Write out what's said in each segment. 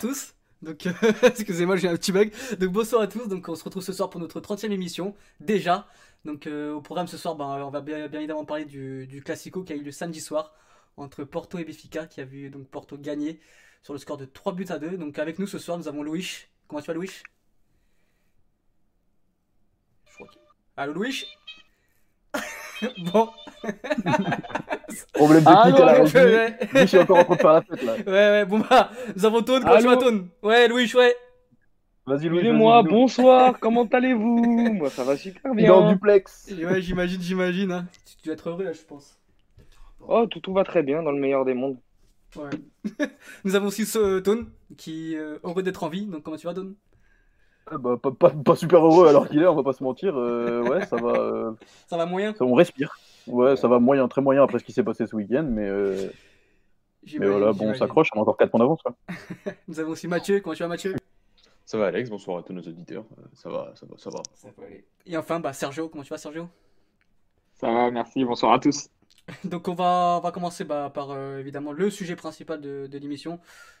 tous. Donc, excusez-moi, j'ai un petit bug. Donc, bonsoir à tous. Donc, on se retrouve ce soir pour notre 30e émission, déjà. Donc, euh, au programme ce soir, ben, on va bien, bien, évidemment parler du, du Classico qui a eu le samedi soir entre Porto et Benfica, qui a vu donc Porto gagner sur le score de 3 buts à 2. Donc, avec nous ce soir, nous avons Louis. Comment tu vas, Louis Allô, Louis Bon. Problème Ah, technique à la ouais. Je suis encore en train de faire la fête là. Ouais, ouais, bon bah, nous avons Tone, comment tu vas, Allô Tone Ouais, Louis, ouais. Vas-y, Louis. Vas-y, moi bonsoir, comment allez-vous? Moi ça va super Il est en bien. duplex. Ouais, j'imagine, j'imagine. Hein. Tu, dois être heureux là, je pense. Oh, tout, tout va très bien dans le meilleur des mondes. Ouais. nous avons aussi ce Tone, qui est euh, heureux d'être en vie. Donc, comment tu vas, Tone? Bah, pas, pas, pas super heureux alors qu'il est, on va pas se mentir. Euh, ouais, ça va. euh, Ça va moyen ça, on respire. Ouais, ça va moyen, très moyen après ce qui s'est passé ce week-end, mais, euh, mais voilà, bon, on s'accroche, on a encore 4 points d'avance. quoi. Nous avons aussi Mathieu, comment tu vas, Mathieu? Ça va Alex, bonsoir à tous nos auditeurs. Ça va, ça va, ça va. Ça aller. Et enfin, bah, Sergio, comment tu vas, Sergio? Ça va, merci, bonsoir à tous. Donc on va, on va commencer bah, par euh, évidemment le sujet principal de, de l'émission.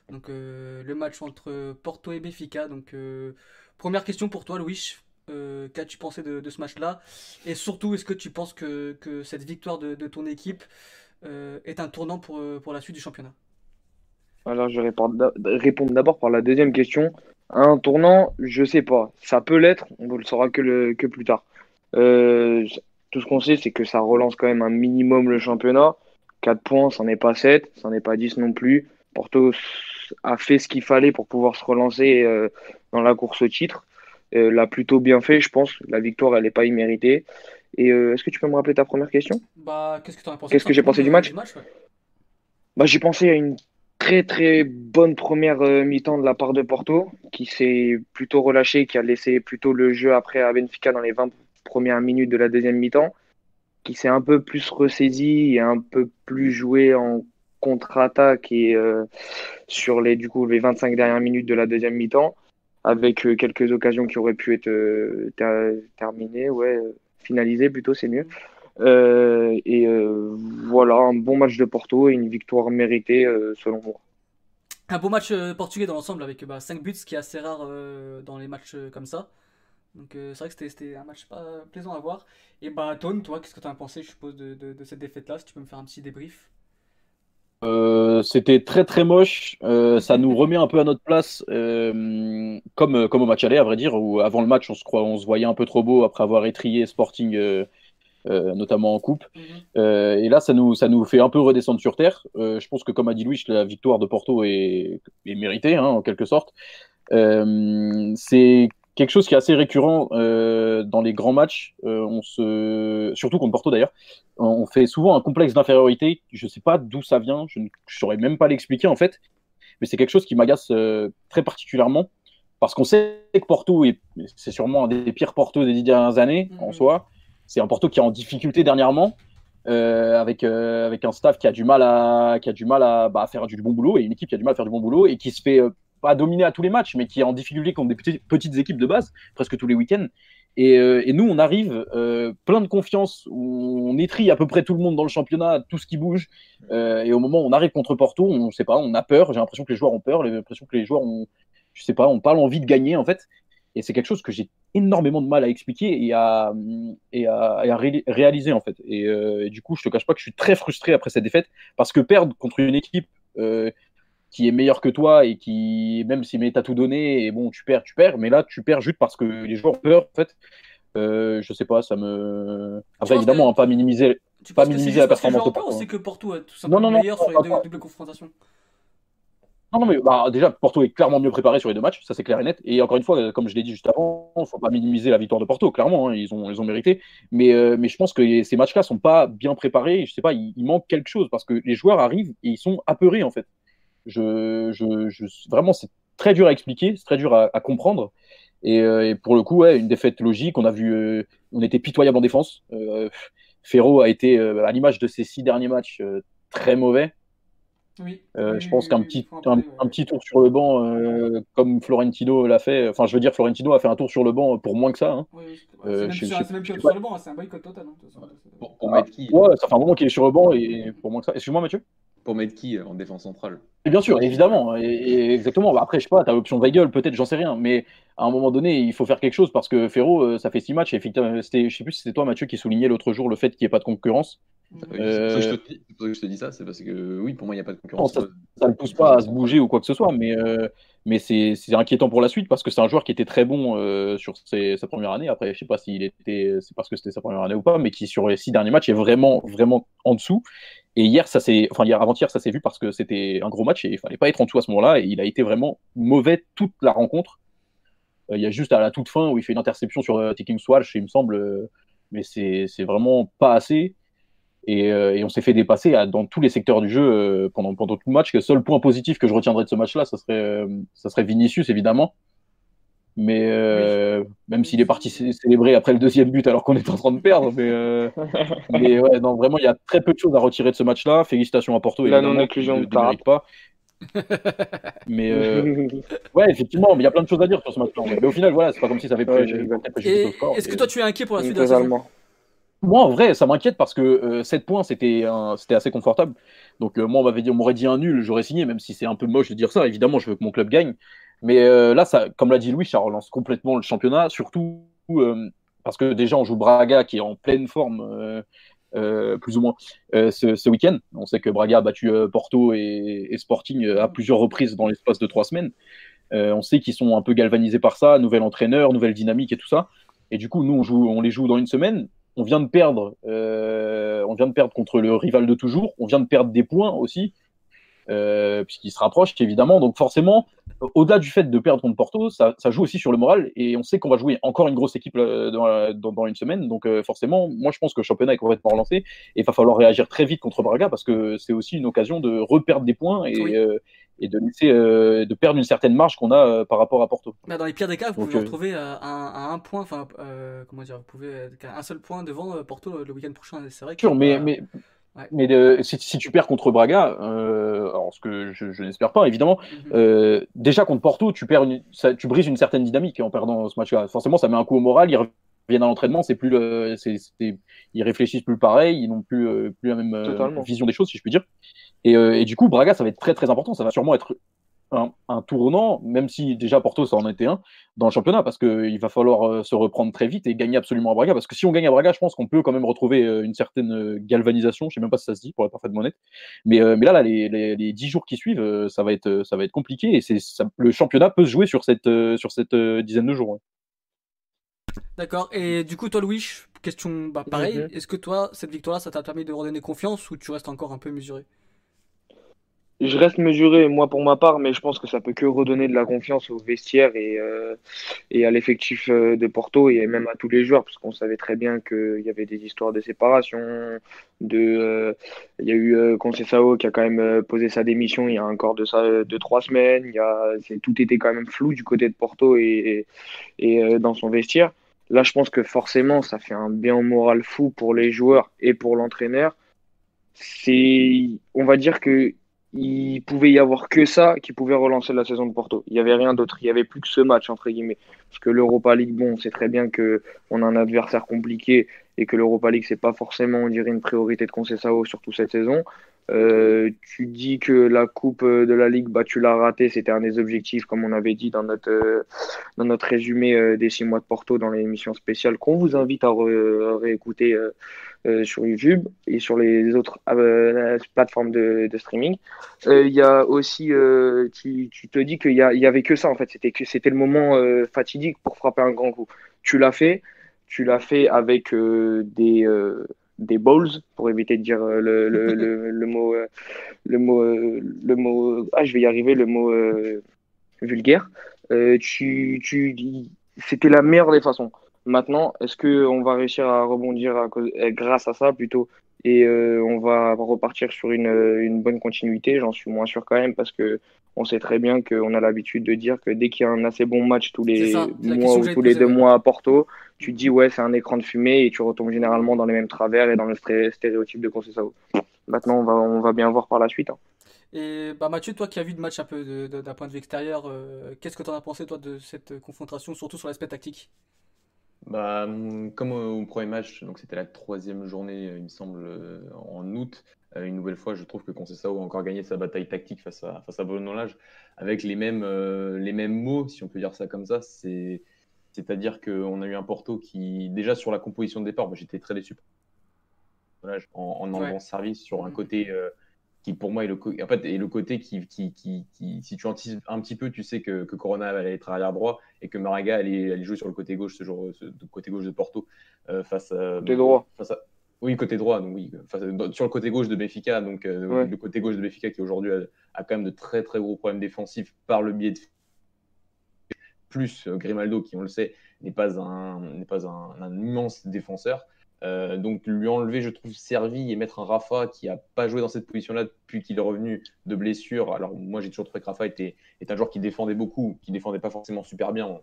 Donc euh, le match entre Porto et Benfica. Donc euh, première question pour toi Louis. Euh, Qu'as-tu pensé de, ce match-là? Et surtout, est-ce que tu penses que, cette victoire de, ton équipe euh, est un tournant pour, euh, pour la suite du championnat? Alors je répondre d'abord par la deuxième question. Un tournant, je sais pas. Ça peut l'être, on ne le saura que, plus tard. Tout ce qu'on sait, c'est que ça relance quand même un minimum le championnat. 4 points, ça n'est pas 7, ça n'est pas 10 non plus. Porto a fait ce qu'il fallait pour pouvoir se relancer dans la course au titre. Euh, l'a plutôt bien fait, je pense. La victoire, elle n'est pas imméritée. Et euh, est-ce que tu peux me rappeler ta première question? Bah, qu'est-ce que pensé Qu'est-ce que j'ai pensé du match? Du match ouais. Bah, j'ai pensé à une très très bonne première euh, mi-temps de la part de Porto, qui s'est plutôt relâché, qui a laissé plutôt le jeu après à Benfica dans les 20 premières minutes de la deuxième mi-temps, qui s'est un peu plus ressaisi et un peu plus joué en contre-attaque et sur les, du coup, les 25 dernières minutes de la deuxième mi-temps, avec euh, quelques occasions qui auraient pu être euh, ter- terminées, ouais, finalisées plutôt, c'est mieux. Euh, et voilà, un bon match de Porto et une victoire méritée selon moi. Un beau match portugais dans l'ensemble avec bah, 5 buts, ce qui est assez rare dans les matchs comme ça. Donc c'est vrai que c'était- un match pas plaisant à voir. Et bah Tone, toi, qu'est-ce que tu as pensé, je suppose, de cette défaite-là? Si tu peux me faire un petit débrief? Euh, c'était très très moche. Euh, ça nous remet un peu à notre place, euh, comme, comme au match aller, à vrai dire, où avant le match, on se, croit, on se voyait un peu trop beau après avoir étrié Sporting, euh, euh, notamment en coupe. Euh, et là, ça nous, ça nous fait un peu redescendre sur terre. Euh, je pense que, comme a dit Louis, la victoire de Porto est, est méritée, hein, en quelque sorte. Euh, c'est quelque chose qui est assez récurrent euh, dans les grands matchs. Euh, on se, surtout contre Porto d'ailleurs, on fait souvent un complexe d'infériorité. Je ne sais pas d'où ça vient. Je ne je saurais même pas l'expliquer en fait. Mais c'est quelque chose qui m'agace euh, très particulièrement parce qu'on sait que Porto est, c'est sûrement un des pires Porto des dix dernières années en Mhm. soi. C'est un Porto qui est en difficulté dernièrement, avec, avec un staff qui a du mal à, qui a du mal à, bah, à faire du bon boulot et une équipe qui a du mal à faire du bon boulot et qui se fait pas dominer à tous les matchs, mais qui est en difficulté contre des petites, équipes de base, presque tous les week-ends. Et, euh, nous, on arrive euh, plein de confiance, on étrie à peu près tout le monde dans le championnat, tout ce qui bouge. Euh, et au moment où on arrive contre Porto, on sait pas, on a peur. J'ai l'impression que les joueurs ont peur, j'ai l'impression que les joueurs ont, je sais pas, on parle envie de gagner en fait. Et c'est quelque chose que j'ai énormément de mal à expliquer et à, réaliser en fait. Et, et du coup, je te cache pas que je suis très frustré après cette défaite parce que perdre contre une équipe qui est meilleure que toi et qui, même si mais t'as tout donné, et bon, tu perds, tu perds, mais là, tu perds juste parce que les joueurs ont peur en fait. Euh, je sais pas, ça me. Après, évidemment, que- hein, pas minimiser. Tu Pas minimiser la performance de Porto, c'est que Porto est tout simplement non, non, meilleur sur les non, deux non. doubles confrontations? Non, non, mais bah, déjà, Porto est clairement mieux préparé sur les deux matchs, ça c'est clair et net. Et encore une fois, comme je l'ai dit juste avant, il ne faut pas minimiser la victoire de Porto, clairement, hein, ils, ont, ils ont mérité. Mais, euh, mais je pense que ces matchs-là sont pas bien préparés, je sais pas, il, il manque quelque chose parce que les joueurs arrivent et ils sont apeurés en fait. Je, je, je, vraiment, c'est très dur à expliquer, c'est très dur à, à comprendre. Et, euh, et pour le coup, ouais, une défaite logique, on a vu, euh, on était pitoyable en défense. Euh, Ferro a été, euh, à l'image de ses six derniers matchs, euh, très mauvais. Oui. Euh, Oui, je pense oui, qu'un oui, petit, un, ouais. petit tour sur le banc, euh, comme Florentino l'a fait, enfin je veux dire, Florentino a fait un tour sur le banc pour moins que ça. hein. Oui, oui, c'est- Euh, c'est même je- c'est même je sur le banc, hein, c'est un boycott total. hein, de toute façon. Pour, pour mettre qui? Ouais, ça fait un moment qu'il est sur le banc et pour moins que ça. Excuse-moi Mathieu? Mettre qui en défense centrale? Bien sûr, évidemment, et, exactement. Après, je sais pas, t'as l'option Weigel, peut-être, j'en sais rien, mais à un moment donné, il faut faire quelque chose parce que Ferro, ça fait six matchs. Et je sais plus si c'était toi, Mathieu, qui soulignait l'autre jour le fait qu'il n'y ait pas de concurrence. C'est euh... pour ça que je te dis ça, c'est parce que oui, pour moi, il n'y a pas de concurrence. ça ne pousse pas à se bouger ou quoi que ce soit, mais, euh, mais c'est inquiétant pour la suite parce que c'est un joueur qui était très bon euh, sur ses, sa première année. Après, je sais pas s'il était, c'est parce que c'était sa première année ou pas, mais qui sur les six derniers matchs est vraiment, vraiment en dessous. Et hier, ça s'est, enfin hier avant-hier, ça s'est vu parce que c'était un gros match et il fallait pas être en dessous à ce moment-là. Et il a été vraiment mauvais toute la rencontre. Euh, il y a juste à la toute fin où il fait une interception sur Taking Swatch, il me semble, mais c'est vraiment pas assez. Euh, et, on s'est fait dépasser dans tous les secteurs du jeu euh, pendant, pendant tout le match. Le seul point positif que je retiendrai de ce match-là, ça serait, euh, ça serait Vinicius, évidemment. Mais même s'il est parti célébrer après le deuxième but alors qu'on est en train de perdre. Mais, mais ouais, non, vraiment, il y a très peu de choses à retirer de ce match-là. Félicitations à Porto. La non-inclusion de pas. mais ouais, effectivement, mais il y a plein de choses à dire sur ce match-là. Mais au final, voilà, c'est pas comme si ça avait pris. Est-ce que toi, tu es inquiet pour la suite de la saison? Moi, en vrai, ça m'inquiète parce que euh, 7 points, c'était assez confortable. Donc, euh, moi, on m'aurait dit un nul, j'aurais signé, même si c'est un peu moche de dire ça. Évidemment, je veux que mon club gagne. Mais euh, là, comme l'a dit Louis, ça relance complètement le championnat, surtout euh, parce que déjà, on joue Braga qui est en pleine forme, plus ou moins, ce, week-end. On sait que Braga a battu Porto et, Sporting à plusieurs reprises dans l'espace de trois semaines. on sait qu'ils sont un peu galvanisés par ça, nouvel entraîneur, nouvelle dynamique et tout ça. Et du coup, nous, on les joue dans une semaine on vient de perdre, euh, on vient de perdre contre le rival de toujours. On vient de perdre des points aussi, euh, puisqu'il se rapproche évidemment. Donc forcément, au-delà du fait de perdre contre Porto, ça, joue aussi sur le moral. Et on sait qu'on va jouer encore une grosse équipe euh, dans, une semaine. Donc forcément, moi je pense que le championnat est complètement relancé et il va falloir réagir très vite contre Braga parce que c'est aussi une occasion de reperdre des points et, et de laisser euh, de perdre une certaine marge qu'on a euh, par rapport à Porto. Bah, dans les pires des cas, vous pouvez vous retrouver à, à, un point, enfin comment dire, vous pouvez un seul point devant Porto le week-end prochain. C'est vrai. Que, mais, mais si, si, tu perds contre Braga, euh, alors ce que je, je n'espère pas évidemment, mhm. euh, déjà contre Porto, tu perds, une, ça, tu brises une certaine dynamique en perdant ce match-là. Forcément, ça met un coup au moral. Ils reviennent à l'entraînement, c'est plus le, c'est, ils réfléchissent plus pareil, ils n'ont plus, plus la même vision des choses, si je puis dire. Et, euh, et, du coup, Braga, ça va être très très important. Ça va sûrement être un, un tournant, même si déjà Porto, ça en était un, dans le championnat, parce qu'il va falloir euh, se reprendre très vite et gagner absolument à Braga. Parce que si on gagne à Braga, je pense qu'on peut quand même retrouver euh, une certaine galvanisation. Je sais même pas si ça se dit, pour être parfaitement honnête. Mais, mais là, là les, les, les 10 jours qui suivent, ça, va être, ça va être compliqué. Et le championnat peut se jouer sur cette, sur cette dizaine de jours. D'accord. Et du coup, toi, Louis, question bah, pareil. Mhm. Est-ce que toi, cette victoire-là, ça t'a permis de redonner confiance ou tu restes encore un peu mesuré? Je reste mesuré, moi pour ma part, mais je pense que ça peut que redonner de la confiance au vestiaire et, euh, et à l'effectif euh, de Porto et même à tous les joueurs, parce qu'on savait très bien qu'il y avait des histoires de séparation. De, euh, il y a eu Concesao qui a quand même posé sa démission il y a encore de ça deux trois semaines. Il y a, tout était quand même flou du côté de Porto et, et, et dans son vestiaire. Là, je pense que forcément, ça fait un bien moral fou pour les joueurs et pour l'entraîneur. C'est, on va dire que il pouvait y avoir que ça qui pouvait relancer la saison de Porto. Il n'y avait rien d'autre. Il n'y avait plus que ce match, entre guillemets. Parce que l'Europa League, bon, on sait très bien qu'on a un adversaire compliqué et que l'Europa League, c'est pas forcément, on dirait, une priorité de Conceição, surtout cette saison. Euh, tu dis que la Coupe de la Ligue, bah, tu l'as raté. C'était un des objectifs, comme on avait dit dans notre, euh, dans notre résumé euh, des six mois de Porto dans l'émission spéciale qu'on vous invite à, réécouter sur YouTube et sur les autres plateformes de, streaming. Il y a aussi, tu, tu, te dis qu'il y, y, avait que ça en fait. C'était c'était le moment fatidique pour frapper un grand coup. Tu l'as fait. Tu l'as fait avec des des balls pour éviter de dire euh, le, le, le, mot le mot euh, euh, le mot ah je vais y arriver le mot vulgaire. Tu, tu c'était la meilleure des façons. Maintenant est-ce que on va réussir à rebondir à grâce à ça plutôt et on va repartir sur une, une bonne continuité j'en suis moins sûr quand même parce que on sait très bien qu'on a l'habitude de dire que dès qu'il y a un assez bon match tous les mois ou tous les deux mois à Porto, tu te dis ouais c'est un écran de fumée et tu retombes généralement dans les mêmes travers et dans le stéréotype de Conceição. Maintenant on va, on va bien voir par la suite. Hein. Et bah Mathieu, toi qui as vu le match un peu d'un point de vue extérieur, euh, qu'est-ce que tu en as pensé toi de cette confrontation, surtout sur l'aspect tactique? Bah, comme au, premier match, donc c'était la troisième journée, il me semble, euh, en août. Euh, une nouvelle fois, je trouve que Conceição a encore gagné sa bataille tactique face à, face à avec les mêmes, euh, les mêmes mots, si on peut dire ça comme ça. C'est, c'est-à-dire qu'on a eu un Porto qui, déjà sur la composition de départ, moi j'étais très déçu en, en enlevant service sur un mm. côté euh, qui pour moi est le, en fait, est le côté qui, qui, qui, si tu anticipes un petit peu, tu sais que, que Corona allait être arrière droit et que Maraga allait, allait jouer sur le côté gauche, ce jour, ce, côté gauche de Porto face à. Côté droit. Face à, oui, côté droit, donc oui. sur le côté gauche de Benfica, donc euh, le côté gauche de Benfica qui aujourd'hui a, quand même de très très gros problèmes défensifs par le biais de plus euh, Grimaldo qui on le sait n'est pas un n'est pas un, immense défenseur. Euh, donc lui enlever, je trouve, servi et mettre un Rafa qui n'a pas joué dans cette position-là depuis qu'il est revenu de blessure. Alors moi j'ai toujours trouvé que Rafa était, est un joueur qui défendait beaucoup, qui défendait pas forcément super bien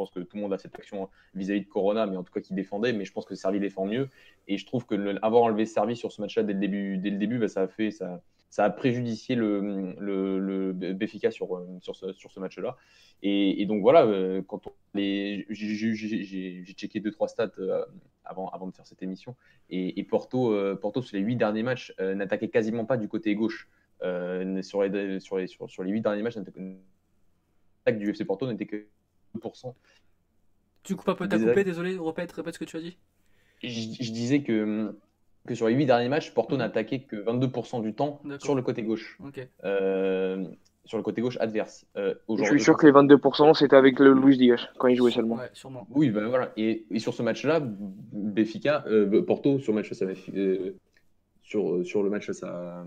pense que tout le monde a cette action vis-à-vis de Corona, mais en tout cas qui défendait. Mais je pense que Servi défend mieux. Et je trouve que avoir enlevé Servi sur ce match-là dès le début, dès le début bah, ça, a fait, ça, ça a préjudicié le, le, le Béfica sur, sur ce, sur ce match-là. Et, donc voilà, euh, quand on les, j'ai checké deux trois stats euh, avant, avant de faire cette émission. Et, Porto, euh, Porto sur les huit derniers matchs n'attaquait quasiment pas du côté gauche. sur, les, sur, les, sur, sur les huit derniers matchs, l'attaque du FC Porto n'était que tu coupes un peu, t'as coupé, désolé, répète, répète ce que tu as dit. Je, disais que, que sur les 8 derniers matchs, Porto n'a attaqué que 22% du temps sur le côté gauche. Euh, sur le côté gauche adverse. Euh, je suis sûr que les 22% c'était avec le Luis Diaz quand il jouait seulement. Ouais, sûrement. Oui, ben voilà. Et, et, sur ce match-là, Béfica, euh, Porto, sur, match, ça sur, sur le match face à,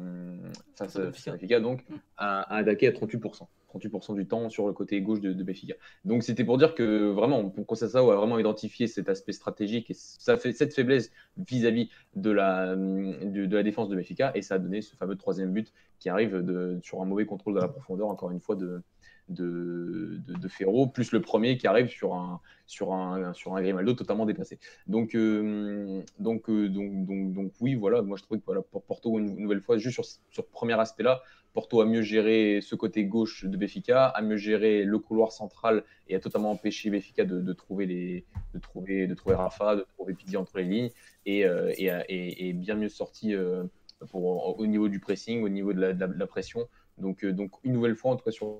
face Benfica, donc, mm. a, a attaqué à 38%. 38% du temps sur le côté gauche de, de Béfica. Donc c'était pour dire que vraiment, pour Conceição a vraiment identifié cet aspect stratégique et ça fait cette faiblesse vis-à-vis de, la, de, la défense de Béfica et ça a donné ce fameux troisième but qui arrive sur un mauvais contrôle de la profondeur, encore une fois, de, de, de, Ferro, plus le premier qui arrive sur un, sur un, sur un Grimaldo totalement déplacé. Donc, euh, donc, euh, donc, donc, donc, oui, voilà, moi je trouve que voilà, pour Porto, une, nouvelle fois, juste sur, sur ce premier aspect-là, Porto a mieux géré ce côté gauche de Béfica, a mieux géré le couloir central et a totalement empêché Béfica de, trouver les, de trouver, de trouver Rafa, de trouver Pizzi entre les lignes et, euh, et, bien mieux sorti euh, pour, au niveau du pressing, au niveau de la, pression. Donc, euh, donc une nouvelle fois, en tout cas sur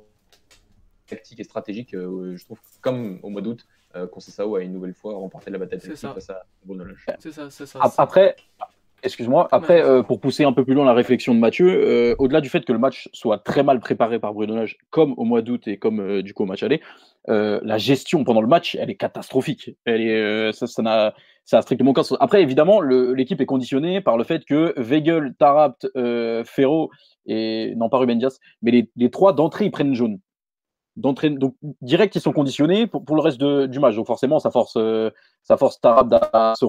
tactique et stratégique, je trouve comme au mois d'août, Conceição a une nouvelle fois remporté la bataille face à Bruno C'est ça, c'est ça. Après, Excuse-moi. Après, euh, pour pousser un peu plus loin la réflexion de Mathieu, euh, au-delà du fait que le match soit très mal préparé par Bruno Lage, comme au mois d'août et comme euh, du coup au match aller, la gestion pendant le match, elle est catastrophique. Elle est, ça, n'a, ça a strictement aucun sens. Après, évidemment, l'équipe est conditionnée par le fait que Weigel, Tarapt, Ferro et non pas Ruben Dias, mais les, les trois d'entrée ils prennent jaune. D'entrée, donc direct ils sont conditionnés pour, pour le reste de, du match. Donc forcément, ça force, ça force Tarapt à se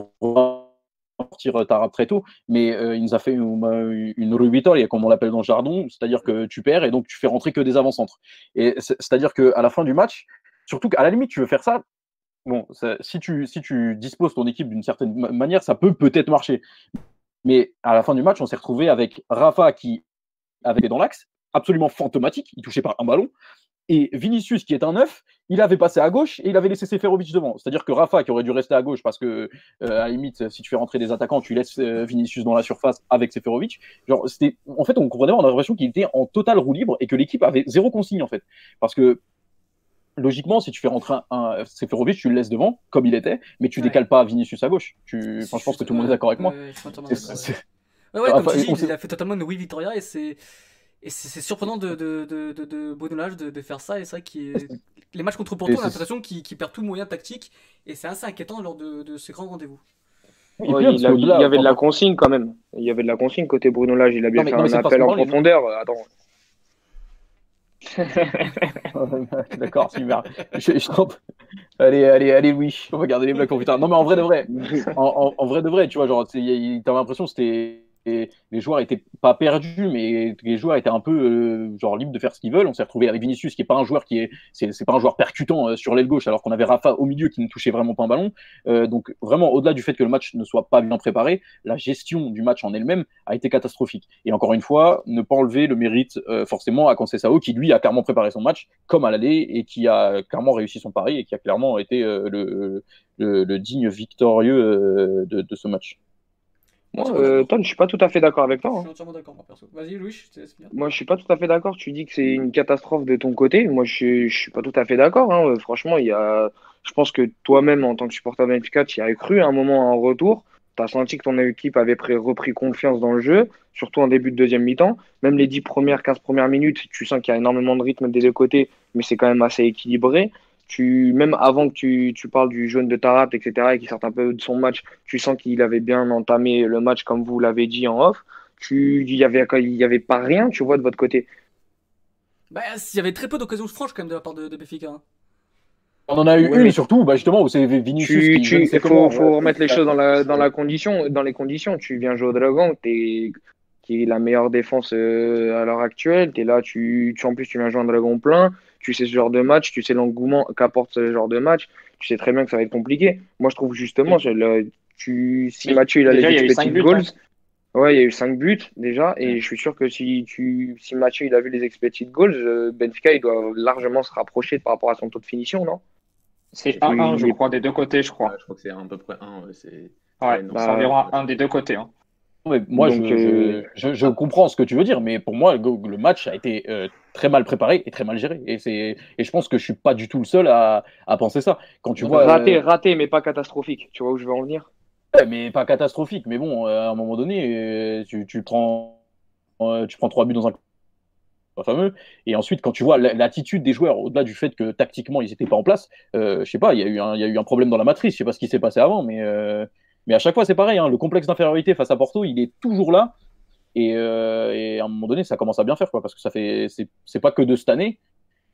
sortir euh, Tarab très tôt, mais euh, il nous a fait une, une rue comme on l'appelle dans le jargon, c'est-à-dire que tu perds et donc tu fais rentrer que des avant-centres. Et c'est-à-dire qu'à la fin du match, surtout qu'à la limite, tu veux faire ça, bon, si, tu, si tu disposes ton équipe d'une certaine manière, ça peut peut-être marcher. Mais à la fin du match, on s'est retrouvé avec Rafa qui avait dans l'axe, absolument fantomatique, il touchait par un ballon, et Vinicius, qui est un neuf, il avait passé à gauche et il avait laissé Seferovic devant. C'est-à-dire que Rafa, qui aurait dû rester à gauche, parce que, euh, à la limite, si tu fais rentrer des attaquants, tu laisses euh, Vinicius dans la surface avec Seferovic. Genre, c'était, en fait, on comprenait, on a l'impression qu'il était en total roue libre et que l'équipe avait zéro consigne, en fait. Parce que, logiquement, si tu fais rentrer un, Seferovic, tu le laisses devant, comme il était, mais tu décales pas Vinicius à gauche. Tu, je pense que tout le monde est d'accord avec moi. Ouais, ouais, comme tu dis, il a fait totalement une oui Victoria et c'est et c'est surprenant de, de, de, de, de de, faire ça. Et c'est vrai que les matchs contre Porto, on a l'impression qu'il perd tout moyen tactique. Et c'est assez inquiétant lors de, ces grands rendez-vous. il, y avait de la consigne quand même. Il y avait de la consigne côté Bruno Lage. Il a bien fait un appel en profondeur. Attends. D'accord, super. Je, je allez, allez, allez, oui. On va garder les blagues pour plus tard. Non, mais en vrai de vrai, en, en vrai de vrai, tu vois, genre, t'avais l'impression que c'était les joueurs étaient pas perdus, mais les joueurs étaient un peu euh, genre libres de faire ce qu'ils veulent. On s'est retrouvé avec Vinicius, qui est pas un joueur qui est, c'est, pas un joueur percutant euh, sur l'aile gauche, alors qu'on avait Rafa au milieu qui ne touchait vraiment pas un ballon. Euh, donc vraiment, au-delà du fait que le match ne soit pas bien préparé, la gestion du match en elle-même a été catastrophique. Et encore une fois, ne pas enlever le mérite forcément à Conceição, qui lui a clairement préparé son match comme à l'aller et qui a clairement réussi son pari et qui a clairement été le, digne victorieux de ce match. Moi, euh, je suis pas tout à fait d'accord avec toi. Je hein. suis entièrement d'accord, moi, perso. Vas-y, Louis, je te laisse finir. Moi, je suis pas tout à fait d'accord. Tu dis que c'est une catastrophe de ton côté. Moi, je suis, je suis pas tout à fait d'accord. hein. Euh, Franchement, il y a, je pense que toi-même, en tant que supporter de Benfica, tu y as cru à un moment en retour. Tu as senti que ton équipe avait pris- repris confiance dans le jeu, surtout en début de deuxième mi-temps. Même les 10 premières, 15 premières minutes, tu sens qu'il y a énormément de rythme des deux côtés, mais c'est quand même assez équilibré. Tu, même avant que tu, tu parles du jaune de Tarat, etc., et qu'il sorte un peu de son match, tu sens qu'il avait bien entamé le match, comme vous l'avez dit en off. Tu, il y avait, il y avait pas rien, tu vois, de votre côté. Bah, il y avait très peu d'occasions franches quand même de la part de, de hein. On en a eu une mais- surtout, bah, justement, où c'est Vinicius Tu, qui, tu, sais faut, comment, faut ouais, remettre les choses dans la, dans la condition, dans les conditions. Tu viens jouer au Dragon, t'es, qui est la meilleure défense euh, à l'heure actuelle. T'es là, tu, tu, en plus, tu viens jouer un Dragon plein. Tu sais ce genre de match, tu sais l'engouement qu'apporte ce genre de match. Tu sais très bien que ça va être compliqué. Moi, je trouve justement, je- le- tu, si Mais Mathieu il a déjà, les expected buts, goals, hein. ouais, il y a eu 5 buts déjà. Et je suis sûr que si, tu, si Mathieu il a vu les expected goals, euh, Benfica il doit largement se rapprocher par rapport à son taux de finition, non? C'est 1-1, je crois, des deux côtés, je crois. Ouais, je crois que c'est à peu près un. ouais, c'est Ouais, bah, environ un des deux côtés. hein. Moi, Donc, je, euh, je, je, je comprends ce que tu veux dire, mais pour moi, le, le match a été euh, très mal préparé et très mal géré. Et, c'est, et je pense que je suis pas du tout le seul à, à penser ça. Quand tu vois, raté, euh, raté, mais pas catastrophique. Tu vois où je veux en venir? ouais, mais pas catastrophique. Mais bon, euh, à un moment donné, euh, tu, tu prends, tu prends trois buts dans un pas fameux. Et ensuite, quand tu vois la- l'attitude des joueurs, au-delà du fait que tactiquement ils n'étaient pas en place, euh, je sais pas, il y a eu un, il y a eu un problème dans la matrice. Je sais pas ce qui s'est passé avant, mais euh, mais à chaque fois c'est pareil. hein, le complexe d'infériorité face à Porto, il est toujours là. Et, euh, et à un moment donné, ça commence à bien faire, quoi, parce que ça fait, c'est pas que de cette année.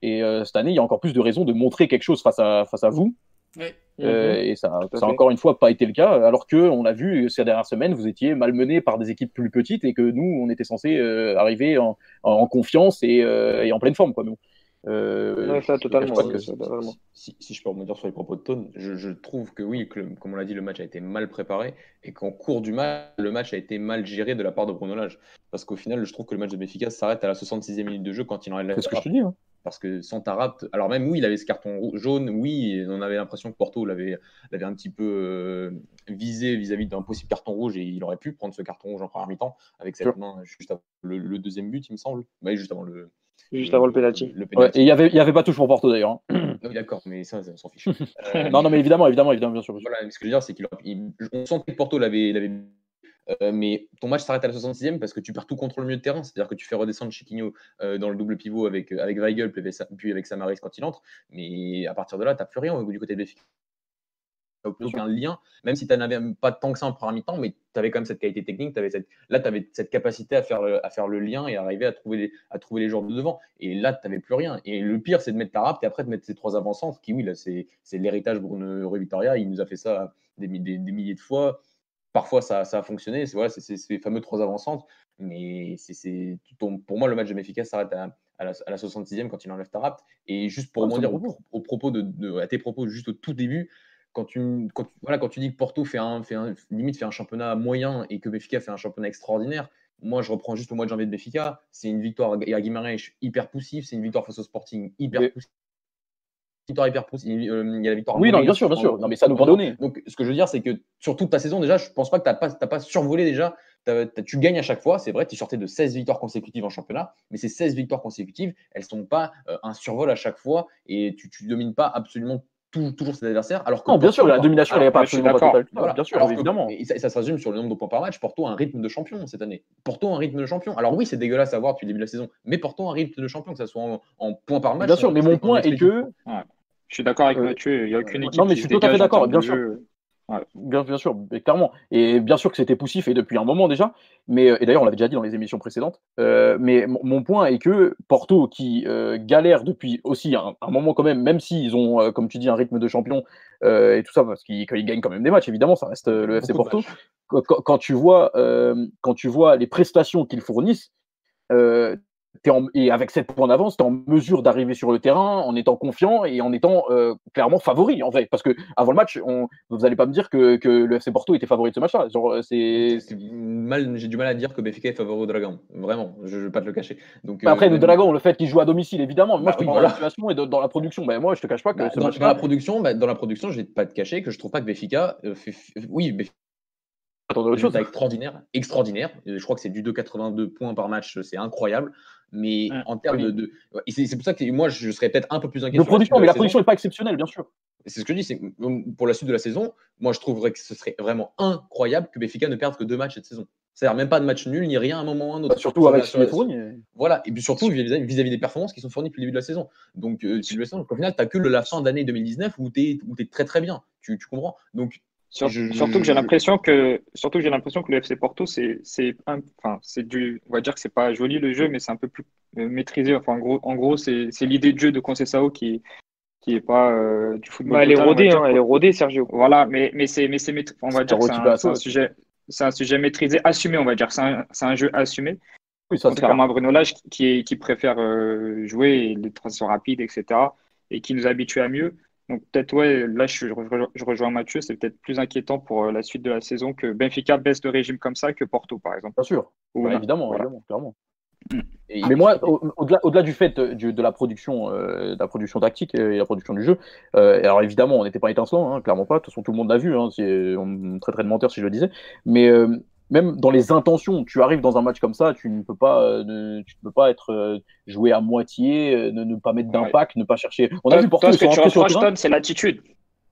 Et euh, cette année, il y a encore plus de raisons de montrer quelque chose face à face à vous. Euh, Mhm. et ça, ça a encore une fois pas été le cas, alors que on a vu ces dernières semaines, vous étiez malmené par des équipes plus petites et que nous, on était censé euh, arriver en, en confiance et, euh, et en pleine forme, quoi. mais bon. Euh, Ouais, ça, je- totalement, je crois ouais, que- ça, totalement. Si, si je peux rebondir sur les propos de Tone, je, je trouve que oui, que, le- comme on l'a dit, le match a été mal préparé et qu'en cours du match, le match a été mal géré de la part de Bruno Lage. Parce qu'au final, je trouve que le match de Benfica s'arrête à la 66e minute de jeu quand il enlève la C'est ce que je te dis. hein. Parce que sans alors même oui, il avait ce carton jaune, oui, on avait l'impression que Porto l'avait l'avait un petit peu euh, visé vis-à-vis d'un possible carton rouge et il aurait pu prendre ce carton rouge en première mi-temps avec cette main juste avant le, le deuxième but, il me semble. Oui, juste avant le, Juste avant le penalty. Le Ouais, penalty. et il y avait, il y avait pas touche pour Porto d'ailleurs. hein. Oui, d'accord, mais ça, ça, on s'en fiche. Euh, non, non, mais évidemment, évidemment, évidemment, bien sûr. Voilà, ce que je veux dire, c'est qu'il aurait- il- on sentait que Porto l'avait. l'avait- euh, mais ton match s'arrête à la 66e parce que tu perds tout contre le milieu de terrain. C'est-à-dire que tu fais redescendre Chiquinho euh, dans le double pivot avec, avec Weigel, puis avec Samaris quand il entre. Mais à partir de là, tu n'as plus rien au du côté de Benfica. Aucun lien, même si tu n'en avais pas tant que ça en première mi-temps, mais tu avais quand même cette qualité technique, avais cette, là tu avais cette capacité à faire, le, à faire le lien et arriver à trouver les, à trouver les joueurs de devant. Et là, tu n'avais plus rien. Et le pire, c'est de mettre rap et après de mettre ces trois avant-centres, qui, oui, là, c'est l'héritage Bruno Rui Vitoria. Il nous a fait ça des, des, des milliers de fois. Parfois, ça, ça a fonctionné. C'est voilà, c'est- ces fameux trois avant-centres. Mais c'est pour moi, le match de Benfica s'arrête à, à la, à la 66e quand il enlève Tarap. Et juste pour Ah, rebondir mon au, propos. au propos de, de- à tes propos juste au tout début, quand tu, quand, voilà, quand tu dis que Porto fait un, fait un, limite fait un championnat moyen et que Benfica fait un championnat extraordinaire, moi je reprends juste le mois de janvier de Benfica, c'est une victoire à Guimarães hyper poussive, c'est une victoire face au Sporting hyper Mais- poussive. Victoire hyper poussive, euh, il y a la victoire à Oui, non, bien sûr, bien en- sûr. Non, mais ça nous pardonner. Donc ce que je veux dire, c'est que sur toute ta saison, déjà, je pense pas que tu n'as pas, pas survolé déjà. Tu gagnes à chaque fois, c'est vrai, tu sortais de 16 victoires consécutives en championnat, mais ces 16 victoires consécutives, elles sont pas euh, un survol à chaque fois et tu, tu domines pas absolument tout- toujours ses adversaires. Alors que Non, bien sûr, la domination, elle n'est pas absolument pas totale. voilà. Bien sûr, Alors que- évidemment. et ça, ça se résume sur le nombre de points par match. Porto a un rythme de champion cette année. Porto a un rythme de champion. Alors oui, c'est dégueulasse à voir depuis le début de la saison, mais Porto a un rythme de champion, que ce soit en, en points par match. Bien sûr, mais mon point est que Je suis d'accord avec Euh, Mathieu, il n'y a aucune non, équipe mais qui je suis tout à fait d'accord, bien sûr. jeu. Bien, bien sûr, clairement. Et bien sûr que c'était poussif et depuis un moment déjà. Mais, et d'ailleurs, on l'avait déjà dit dans les émissions précédentes. Euh, mais mon, point est que Porto, qui euh, galère depuis aussi un, un moment quand même, même s'ils ont, euh, comme tu dis, un rythme de champion euh, et tout ça, parce qu'ils gagnent quand même des matchs, évidemment, ça reste euh, le FC Porto. Quand, quand- tu vois, euh, quand tu vois les prestations qu'ils fournissent, t'es en- et avec 7 points d'avance, tu es en mesure d'arriver sur le terrain en étant confiant et en étant euh, clairement favori, en fait. Parce que avant le match, on, vous n'allez pas me dire que, que le FC Porto était favori de ce match-là. Euh, j'ai du mal à dire que Benfica est favori au Dragon. Vraiment, je ne vais pas te le cacher. Donc, Bah, Après, euh, le Dragon, le fait qu'il joue à domicile, évidemment. mais Moi, Bah je te oui, parle de la situation et de- dans la production. Ben, moi, je te cache pas que Bah, ce dans, dans la production, bah, dans la production, je vais pas te cacher que je trouve pas que Benfica, euh, fait- oui, Benfica Attendez autre chose. Extraordinaire, extraordinaire. Euh, Je crois que c'est du 2,82 points par match, c'est incroyable. Mais en termes oui. de, de- ouais, et c'est pour ça que moi je serais peut-être un peu plus inquiet. De production, mais la la production n'est pas exceptionnelle, bien sûr. C'est ce que je dis, c'est pour la suite de la saison, moi je trouverais que ce serait vraiment incroyable que Benfica ne perde que deux matchs cette saison. C'est-à-dire même pas de match nul, ni rien à un moment ou à un autre. Surtout Sur avec ce sur qui est la- fourni. Voilà, et puis surtout vis-à-vis des performances qui sont fournies depuis le début de la saison. Donc, euh, tu le sens, au final, tu n'as que la fin d'année 2019 où tu es, très très bien. Tu, tu comprends Donc, Sur- Je- surtout que j'ai l'impression que surtout que j'ai l'impression que le FC Porto c'est c'est un- enfin c'est du on va dire que c'est pas joli le jeu mais c'est un peu plus euh, maîtrisé enfin en gros en gros c'est c'est l'idée de jeu de Conceição qui qui est pas euh, du football Bah, elle est total, rodée, dire, hein, elle est rodée, Sergio. Voilà, mais, mais c'est mais c'est on va dire c'est un, sujet c'est un sujet maîtrisé, assumé, on va dire. C'est un, c'est un jeu assumé. Oui, ça, c'est Contrairement à Bruno Lage qui, est, qui préfère euh, jouer les transitions rapides, etc. et qui nous habitue à mieux. Donc peut-être, ouais, là je, je rejoins- je rejoins Mathieu, c'est peut-être plus inquiétant pour euh, la suite de la saison que Benfica baisse de régime comme ça que Porto, par exemple. Bien sûr. Ou- Bah, évidemment, voilà. évidemment, clairement. Et- Mais moi, au- au-delà du fait euh, du- de la production, euh, de la production tactique et la production du jeu, euh, alors évidemment, on n'était pas étincelant, hein, clairement pas. De toute façon, tout le monde l'a vu. Hein, c'est- on me traiterait de menteur si je le disais. Mais même dans les intentions, tu arrives dans un match comme ça, tu ne peux pas, euh, tu ne peux pas être euh, joué à moitié, euh, ne, ne pas mettre d'impact, ne pas chercher. On a vu Porto, ce que tu reproches, c'est l'attitude.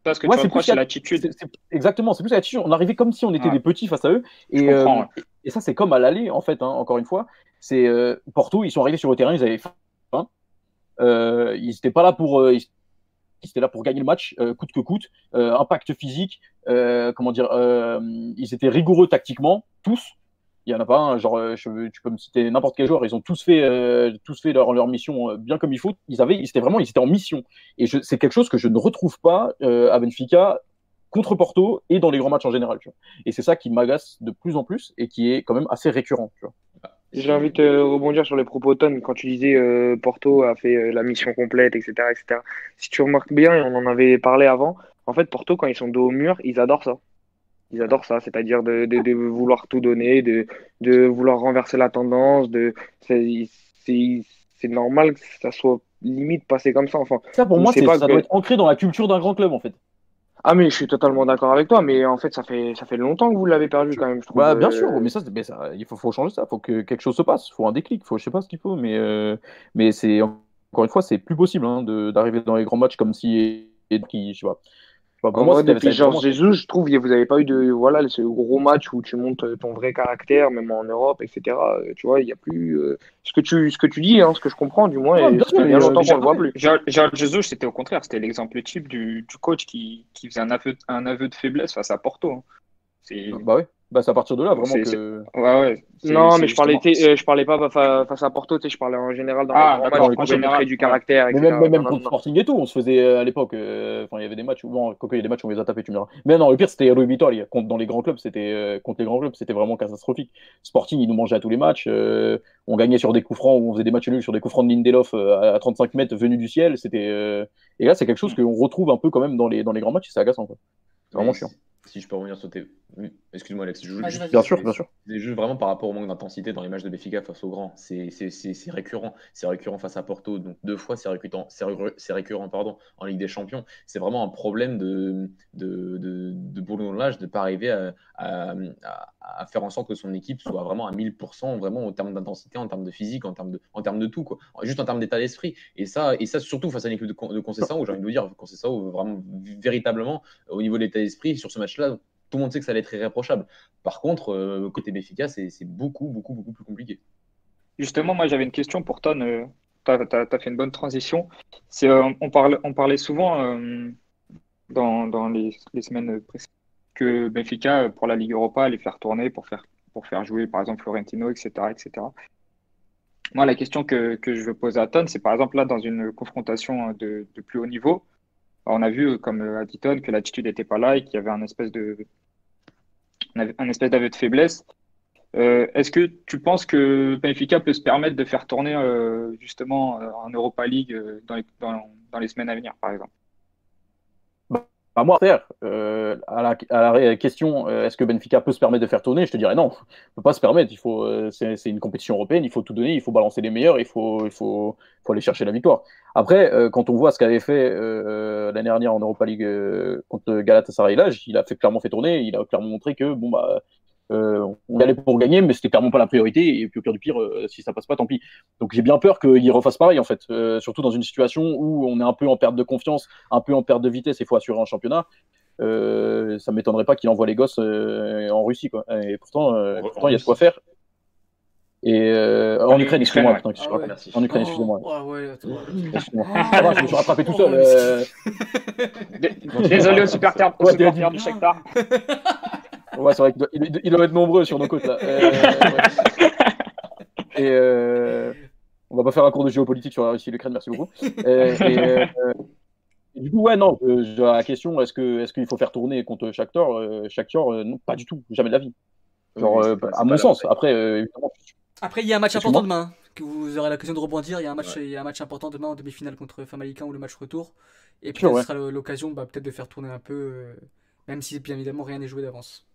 Ce que Ouais, tu c'est l'attitude. Exactement, c'est plus l'attitude. On arrivait comme si on était Ouais. des petits face à eux. Et, et ça, c'est comme à l'aller, en fait, hein, encore une fois. C'est Porto, ils sont arrivés sur le terrain, ils avaient faim. Ils n'étaient pas là pour. ils ils étaient là pour gagner le match, euh, coûte que coûte. Euh, impact physique, euh, comment dire. ils étaient rigoureux tactiquement, tous. Il y en a pas un, genre, tu peux me citer n'importe quel joueur, ils ont tous fait, tous fait leur, leur mission bien comme il faut. Ils avaient, ils étaient vraiment, ils étaient en mission. Et c'est quelque chose que je ne retrouve pas à Benfica contre Porto et dans les grands matchs en général. Et c'est ça qui m'agace de plus en plus et qui est quand même assez récurrent. J'ai envie de te rebondir sur les propos Ton quand tu disais euh, Porto a fait euh, la mission complète, etc., etc. Si tu remarques bien, et on en avait parlé avant, en fait, Porto, quand ils sont dos au mur, ils adorent ça. Ils adorent ça, c'est-à-dire de, de, de vouloir tout donner, de, de vouloir renverser la tendance, de c'est normal que ça soit limite passé comme ça. Enfin, Ça, pour moi, pas ça que- doit être ancré dans la culture d'un grand club, en fait. Ah mais je suis totalement d'accord avec toi, mais en fait, ça fait ça fait longtemps que vous l'avez perdu quand même, je trouve. Bah, bien Euh, sûr, mais ça, mais ça, il faut, faut changer ça. Faut que quelque chose se passe. Il faut un déclic. Faut, je sais pas ce qu'il faut, mais, euh, mais c'est encore une fois, c'est plus possible hein, d'arriver dans les grands matchs comme si. Et qui, je sais pas. Pour En moi, depuis Georges Jesus, je trouve que vous n'avez pas eu de voilà ce gros match où tu montes ton vrai caractère, même en Europe, etc. Euh, Tu vois, il y a plus euh, ce que tu ce que tu dis, hein, ce que je comprends du moins. Ouais, et bien ça fait bien longtemps qu'on le voit plus. Gérard Jesus, c'était au contraire, c'était l'exemple type du, du coach qui, qui faisait un aveu, un aveu de faiblesse face à Porto. hein. C'est Bah ouais. Bah, c'est à partir de là, vraiment que. ouais, ouais. Non, mais je parlais, justement- euh, je parlais pas fa- face à Porto, tu sais, je parlais en général dans Ah, en on pouvait général, du ouais. caractère, Mais etc. même, même contre non. Sporting et tout, on se faisait euh, à l'époque. euh, Enfin, il y avait des matchs où, bon, il y a des matchs où on les a tapés, tu me diras. Mais non, le pire, c'était Rui Vitória. Contre, dans les grands clubs, c'était euh, contre les grands clubs, c'était vraiment catastrophique. Sporting, ils nous mangeaient à tous les matchs. euh, on gagnait sur des coups francs, on faisait des matchs nuls sur des coups francs de Lindelof euh, à 35 mètres venus du ciel. C'était. euh, Et là, c'est quelque chose qu'on retrouve un peu quand même dans les, dans les grands matchs. C'est agaçant. Quoi. C'est vraiment chiant. Si, je peux revenir sur tes. Excuse-moi, Alex. je- juste- vas-y. Bien sûr, bien sûr. C'est juste vraiment par rapport au manque d'intensité dans les matchs de Benfica face aux grands. C'est c'est- c'est- c'est récurrent. C'est récurrent face à Porto. Donc deux fois, c'est récurrent, c'est ré- c'est récurrent pardon, en Ligue des Champions. C'est vraiment un problème de, de, de, de de ne pas arriver à, à, à- à faire en sorte que son équipe soit vraiment à 1000%, vraiment en termes d'intensité, en termes de physique, en termes de, en termes de tout. Quoi. Juste en termes d'état d'esprit. Et ça, et ça, surtout face à une équipe de, de Conceição, où j'ai envie de vous dire, Conceição, vraiment, véritablement, au niveau de l'état d'esprit, sur ce match-là, tout le monde sait que ça allait être irréprochable. Par contre, euh, côté Benfica, c'est beaucoup, beaucoup, beaucoup plus compliqué. Justement, moi j'avais une question pour Ton. Euh, tu as, fait une bonne transition. Euh, on, parle, on parlait souvent euh, dans, dans les, semaines précédentes que Benfica, pour la Ligue Europa, allait faire tourner pour faire, pour faire jouer par exemple Florentino, etc. etc. Moi, la question que, que je veux poser à Ton, c'est par exemple là, dans une confrontation de, de plus haut niveau, on a vu, comme euh, a dit Ton, que l'attitude n'était pas là et qu'il y avait un espèce de un espèce d'aveu de faiblesse. Euh, Est-ce que tu penses que Benfica peut se permettre de faire tourner euh, justement euh, en Europa League euh, dans, les semaines à venir, par exemple? Bah, moi, faire, euh, à, la, à question, euh, est-ce que Benfica peut se permettre de faire tourner Je te dirais non, on ne peut pas se permettre. Il faut, euh, c'est, une compétition européenne, il faut tout donner, il faut balancer les meilleurs, il faut, il faut, faut aller chercher la victoire. Après, euh, quand on voit ce qu'avait fait l'année dernière en Europa League contre Galatasaray, là, il a clairement fait tourner, il a clairement montré que bon bah on y allait pour gagner, mais c'était clairement pas la priorité. Et puis au pire du pire, euh, si ça passe pas, tant pis. Donc j'ai bien peur qu'il refasse pareil en fait, euh, surtout dans une situation où on est un peu en perte de confiance, un peu en perte de vitesse. Il faut assurer un championnat. Euh, ça m'étonnerait pas qu'il envoie les gosses euh, en Russie quoi. Et pourtant, euh, il y a de quoi faire. Et euh, en Ukraine, ouais. Ah ouais. Merci. En Ukraine, excusez-moi. Oh, ouais, je me suis rattrapé tout seul. euh, Dé- Désolé supporters t'es- du Shakhtar. Ouais, c'est vrai qu'il doit, il, il doit être nombreux sur nos côtes là. Euh, ouais. Et euh, on va pas faire un cours de géopolitique sur la Russie et l'Ukraine, merci beaucoup. Euh, et, euh, et du coup, ouais, non, la question, est-ce que est-ce qu'il faut faire tourner contre Shakhtar Shakhtar, non, pas du tout, jamais de la vie. Genre, Oui, euh, à mon sens. Après, euh, évidemment, Après, il y a un match important demain, que vous aurez l'occasion de rebondir. Il y a un match, Ouais. il y a un match important demain en demi-finale contre Famalicão ou le match retour. Et puis, ce ouais. sera l'occasion bah, peut-être de faire tourner un peu, euh, même si bien évidemment rien n'est joué d'avance.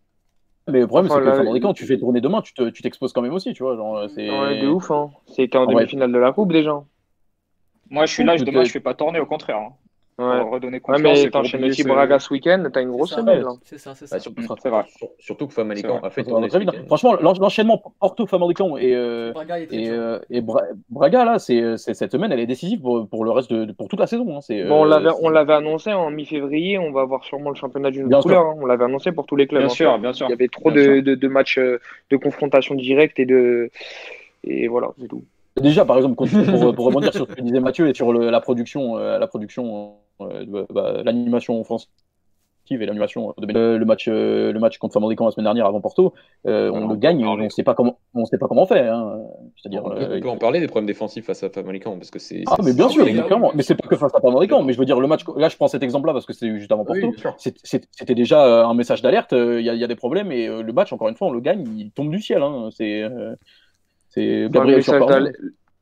Mais le problème, Enfin, c'est que là, Famalicão, tu fais tourner demain, tu te- tu t'exposes quand même aussi, tu vois. Genre, c'est. Ouais, de ouf, hein. C'était en Ah ouais. demi-finale de la Coupe déjà. Moi, je suis là, je- demain, euh, je fais pas tourner, au contraire. hein. Ouais. Pour redonner Ouais, confiance. mais et pour t'enchaînes Braga ce week-end, t'as une grosse C'est ça. semaine là. C'est ça, c'est Bah, ça. sur- Ça sera- C'est vrai. sur- surtout que Famalicão a fait tourner. Franchement, l'en- l'enchaînement Porto-Famalicão et. euh, Braga Et, euh, et Bra- Braga, là, c'est, c'est- cette semaine, elle est décisive pour, pour le reste de, pour toute la saison. hein. Bon, on euh, l'avait, c'est- on l'avait annoncé en mi-février, on va avoir sûrement le championnat d'une couleur. hein. On l'avait annoncé pour tous les clubs. Bien hein. sûr, bien sûr. Il y avait trop de, sûr. de, de matchs euh, de confrontation directe et de. Et voilà, c'est tout. Déjà, par exemple, pour, pour rebondir sur ce que disait Mathieu et sur le- la production, euh, la production, euh, bah, l'animation offensive et l'animation de euh, le match, euh, le match contre Famalicão la semaine dernière avant Porto, euh, on Alors, le gagne, on sait pas comment, on sait pas comment on fait. Hein. C'est-à-dire, On peut, euh, on peut en parler des problèmes défensifs face à Famalicão parce que c'est. ah, mais bien sûr, clairement. Mais c'est pas que face à Famalicão. Mais je veux dire, le match, là, je prends cet exemple-là parce que c'est juste avant Porto. C'était déjà euh, un message d'alerte. euh, Il y, a- il y a des problèmes et euh, le match, encore une fois, on le gagne, il tombe du ciel. Hein. C'est euh, c'est Gabriel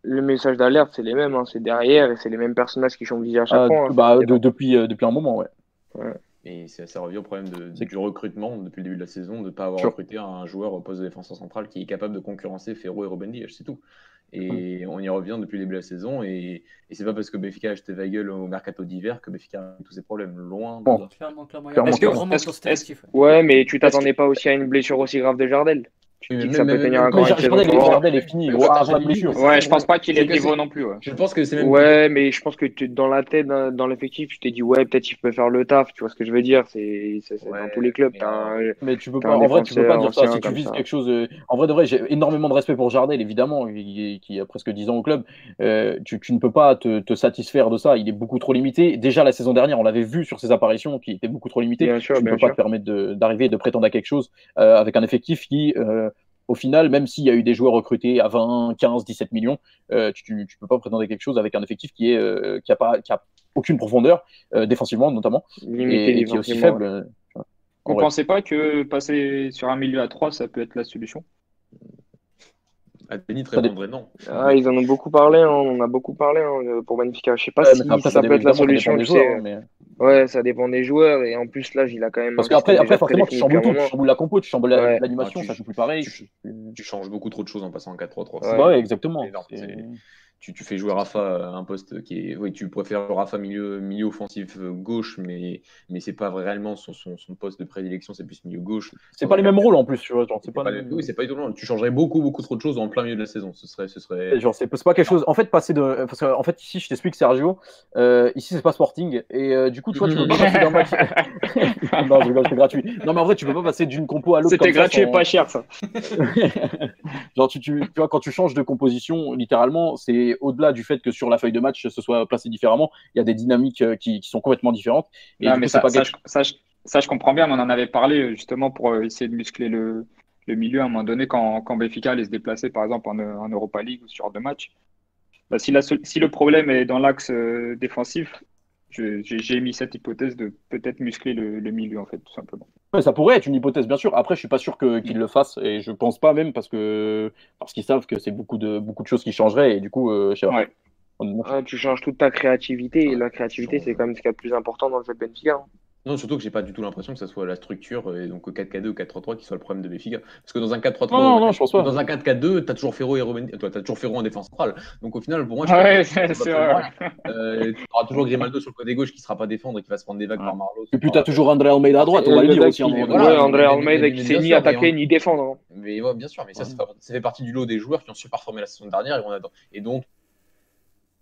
le message d'alerte, c'est les mêmes. hein. C'est derrière et c'est les mêmes personnages qui sont visés à chaque Ah, fois. hein. bah, de- depuis, euh, depuis un moment, ouais. Et ça, ça revient au problème de- du recrutement depuis le début de la saison, de ne pas avoir Sure. recruté un joueur au poste de défenseur central qui est capable de concurrencer Ferro et Dias, c'est tout. Mm. Et on y revient depuis le début de la saison, et, et c'est pas parce que Benfica a acheté Weigel au mercato d'hiver que Benfica a tous ses problèmes. Loin de Bon. là. Clairement, clairement. Il y a Clairement, un Est-ce que- est-ce- effectif. Ouais, mais tu t'attendais pas aussi à une blessure aussi grave de Jardel? Tu dis que ça peut tenir encore saison. Jardel, est fini. Ouais, pas avant la fini. blessure. Ouais, je pense pas qu'il est c'est- non plus. Je pense que c'est même. Ouais, mais je pense que tu, dans la tête, dans, l'effectif, tu t'es dit, ouais, peut-être il peut faire le taf, tu vois ce que je veux dire. C'est dans tous les clubs. mais un- tu peux pas, un en vrai, tu peux pas dire ça si tu vises quelque chose. euh, En vrai, de vrai, j'ai énormément de respect pour Jardel, évidemment, qui, a presque 10 ans au club. Euh, tu, ne peux pas te, satisfaire de ça. Il est beaucoup trop limité. Déjà, la saison dernière, on l'avait vu sur ses apparitions, qui était beaucoup trop limité. Bien sûr, tu ne peux pas te permettre d'arriver et de prétendre à quelque chose euh, avec un effectif qui, euh, au final, même s'il y a eu des joueurs recrutés à 20, 15, 17 millions, euh, tu ne peux pas prétendre quelque chose avec un effectif qui est euh, qui a pas qui a aucune profondeur euh, défensivement notamment Limité et, et qui est aussi faible. Vous vrai. pensez pas que passer sur un milieu à 3, ça peut être la solution? Adénit Ça dé- répondrait non. Ah, ils en ont beaucoup parlé, hein, on en a beaucoup parlé hein, pour Benfica. Je sais pas Ouais, si après, ça, peut être la ça solution. dépend Tu des sais. joueurs, mais- Ouais, ça dépend des joueurs. Et en plus, là, il a quand même. Parce un qu'après, après, forcément, tu un tout, tu moment. chamboules la compo, tu chamboules la- Ouais. l'animation, Ah, tu- ça joue plus pareil. tu- Tu changes beaucoup trop de choses en passant en 4-3-3. Ouais. C'est- Ouais, exactement. Tu, tu fais jouer Rafa à un poste qui est. Oui, tu préfères Rafa milieu, milieu offensif euh, gauche, mais, mais c'est pas réellement son, son, son poste de prédilection, c'est plus milieu gauche. C'est pas les mêmes rôles en plus, tu vois. Genre, c'est pas, pas les- Oui, c'est pas du tout. Tu changerais beaucoup, beaucoup trop de choses en plein milieu de la saison. Ce serait. Ce serait... Genre, c'est c'est pas quelque chose. En fait, passer de. Parce qu'en fait, ici, je t'explique, Sergio. euh, ici, c'est pas Sporting. Et euh, du coup, toi, tu peux pas passer d'un match. non, je rigole, c'est gratuit. Non, mais en vrai, tu peux pas passer d'une compo à l'autre. C'était ça gratuit et pas cher, ça. Genre, tu, tu, tu vois, quand tu changes de composition, littéralement, c'est au-delà du fait que sur la feuille de match, ce soit placé différemment. Il y a des dynamiques euh, qui, qui sont complètement différentes. Et Non, mais coup, ça, pas ça, quelque ça, je- ça, je comprends bien, mais on en avait parlé euh, justement pour euh, essayer de muscler le, le milieu à un moment donné quand, quand Benfica allait se déplacer, par exemple, en, en Europa League ou ce genre de match. Bah, si, la, si le problème est dans l'axe euh, défensif, j'ai émis cette hypothèse de peut-être muscler le, le milieu, en fait, tout simplement. Ouais, ça pourrait être une hypothèse, bien sûr. Après, je suis pas sûr que- qu'ils le fassent et je pense pas même parce que parce qu'ils savent que c'est beaucoup de beaucoup de choses qui changeraient et du coup, euh, je sais pas. Ouais. Honnêtement, Ouais, tu changes toute ta créativité. Et la créativité, c'est quand même ce qu'il y a de plus important dans le jeu de Benfica. hein. Non, surtout que j'ai pas du tout l'impression que ce soit la structure, et donc 4K2 ou 4-3-3 qui soit le problème de Béfica. Parce que dans un 4-3-3, Non, non, non, je pense pas. dans un 4-4-2, t'as toujours Ferro et toi, t'as toujours Ferro en défense centrale. Donc au final, pour moi, je Ouais, c'est vrai. Euh, auras toujours Grimaldo sur le côté gauche qui sera pas défendre et qui va se prendre des vagues Ouais. par Marlos. Et puis t'as toujours André Almeida à droite, on va le dire aussi. Voilà, ouais, André Almeida qui sait ni attaquer mais- ni défendre. hein. Mais ouais, bien sûr, mais ça, ça fait partie du lot des joueurs qui ont surperformé la saison dernière et, on a, et dont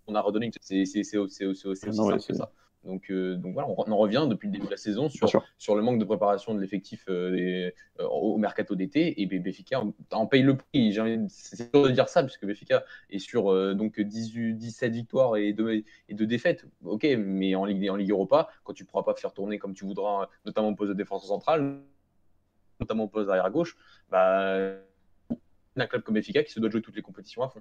on a redonné. C'est aussi simple que ça. Donc, euh, donc voilà, on, en revient depuis le début de la saison sur, sûr. sur le manque de préparation de l'effectif euh, euh, au mercato d'été et B- Benfica en, en paye le prix. De- C'est dur de dire ça puisque Benfica est sur donc 18, 17 victoires et 2 et deux défaites. Ok, mais en Ligue, en Ligue Europa, quand tu ne pourras pas faire tourner comme tu voudras, notamment au poste de défense centrale, notamment au poste arrière gauche, bah, un club comme Benfica qui se doit jouer toutes les compétitions à fond.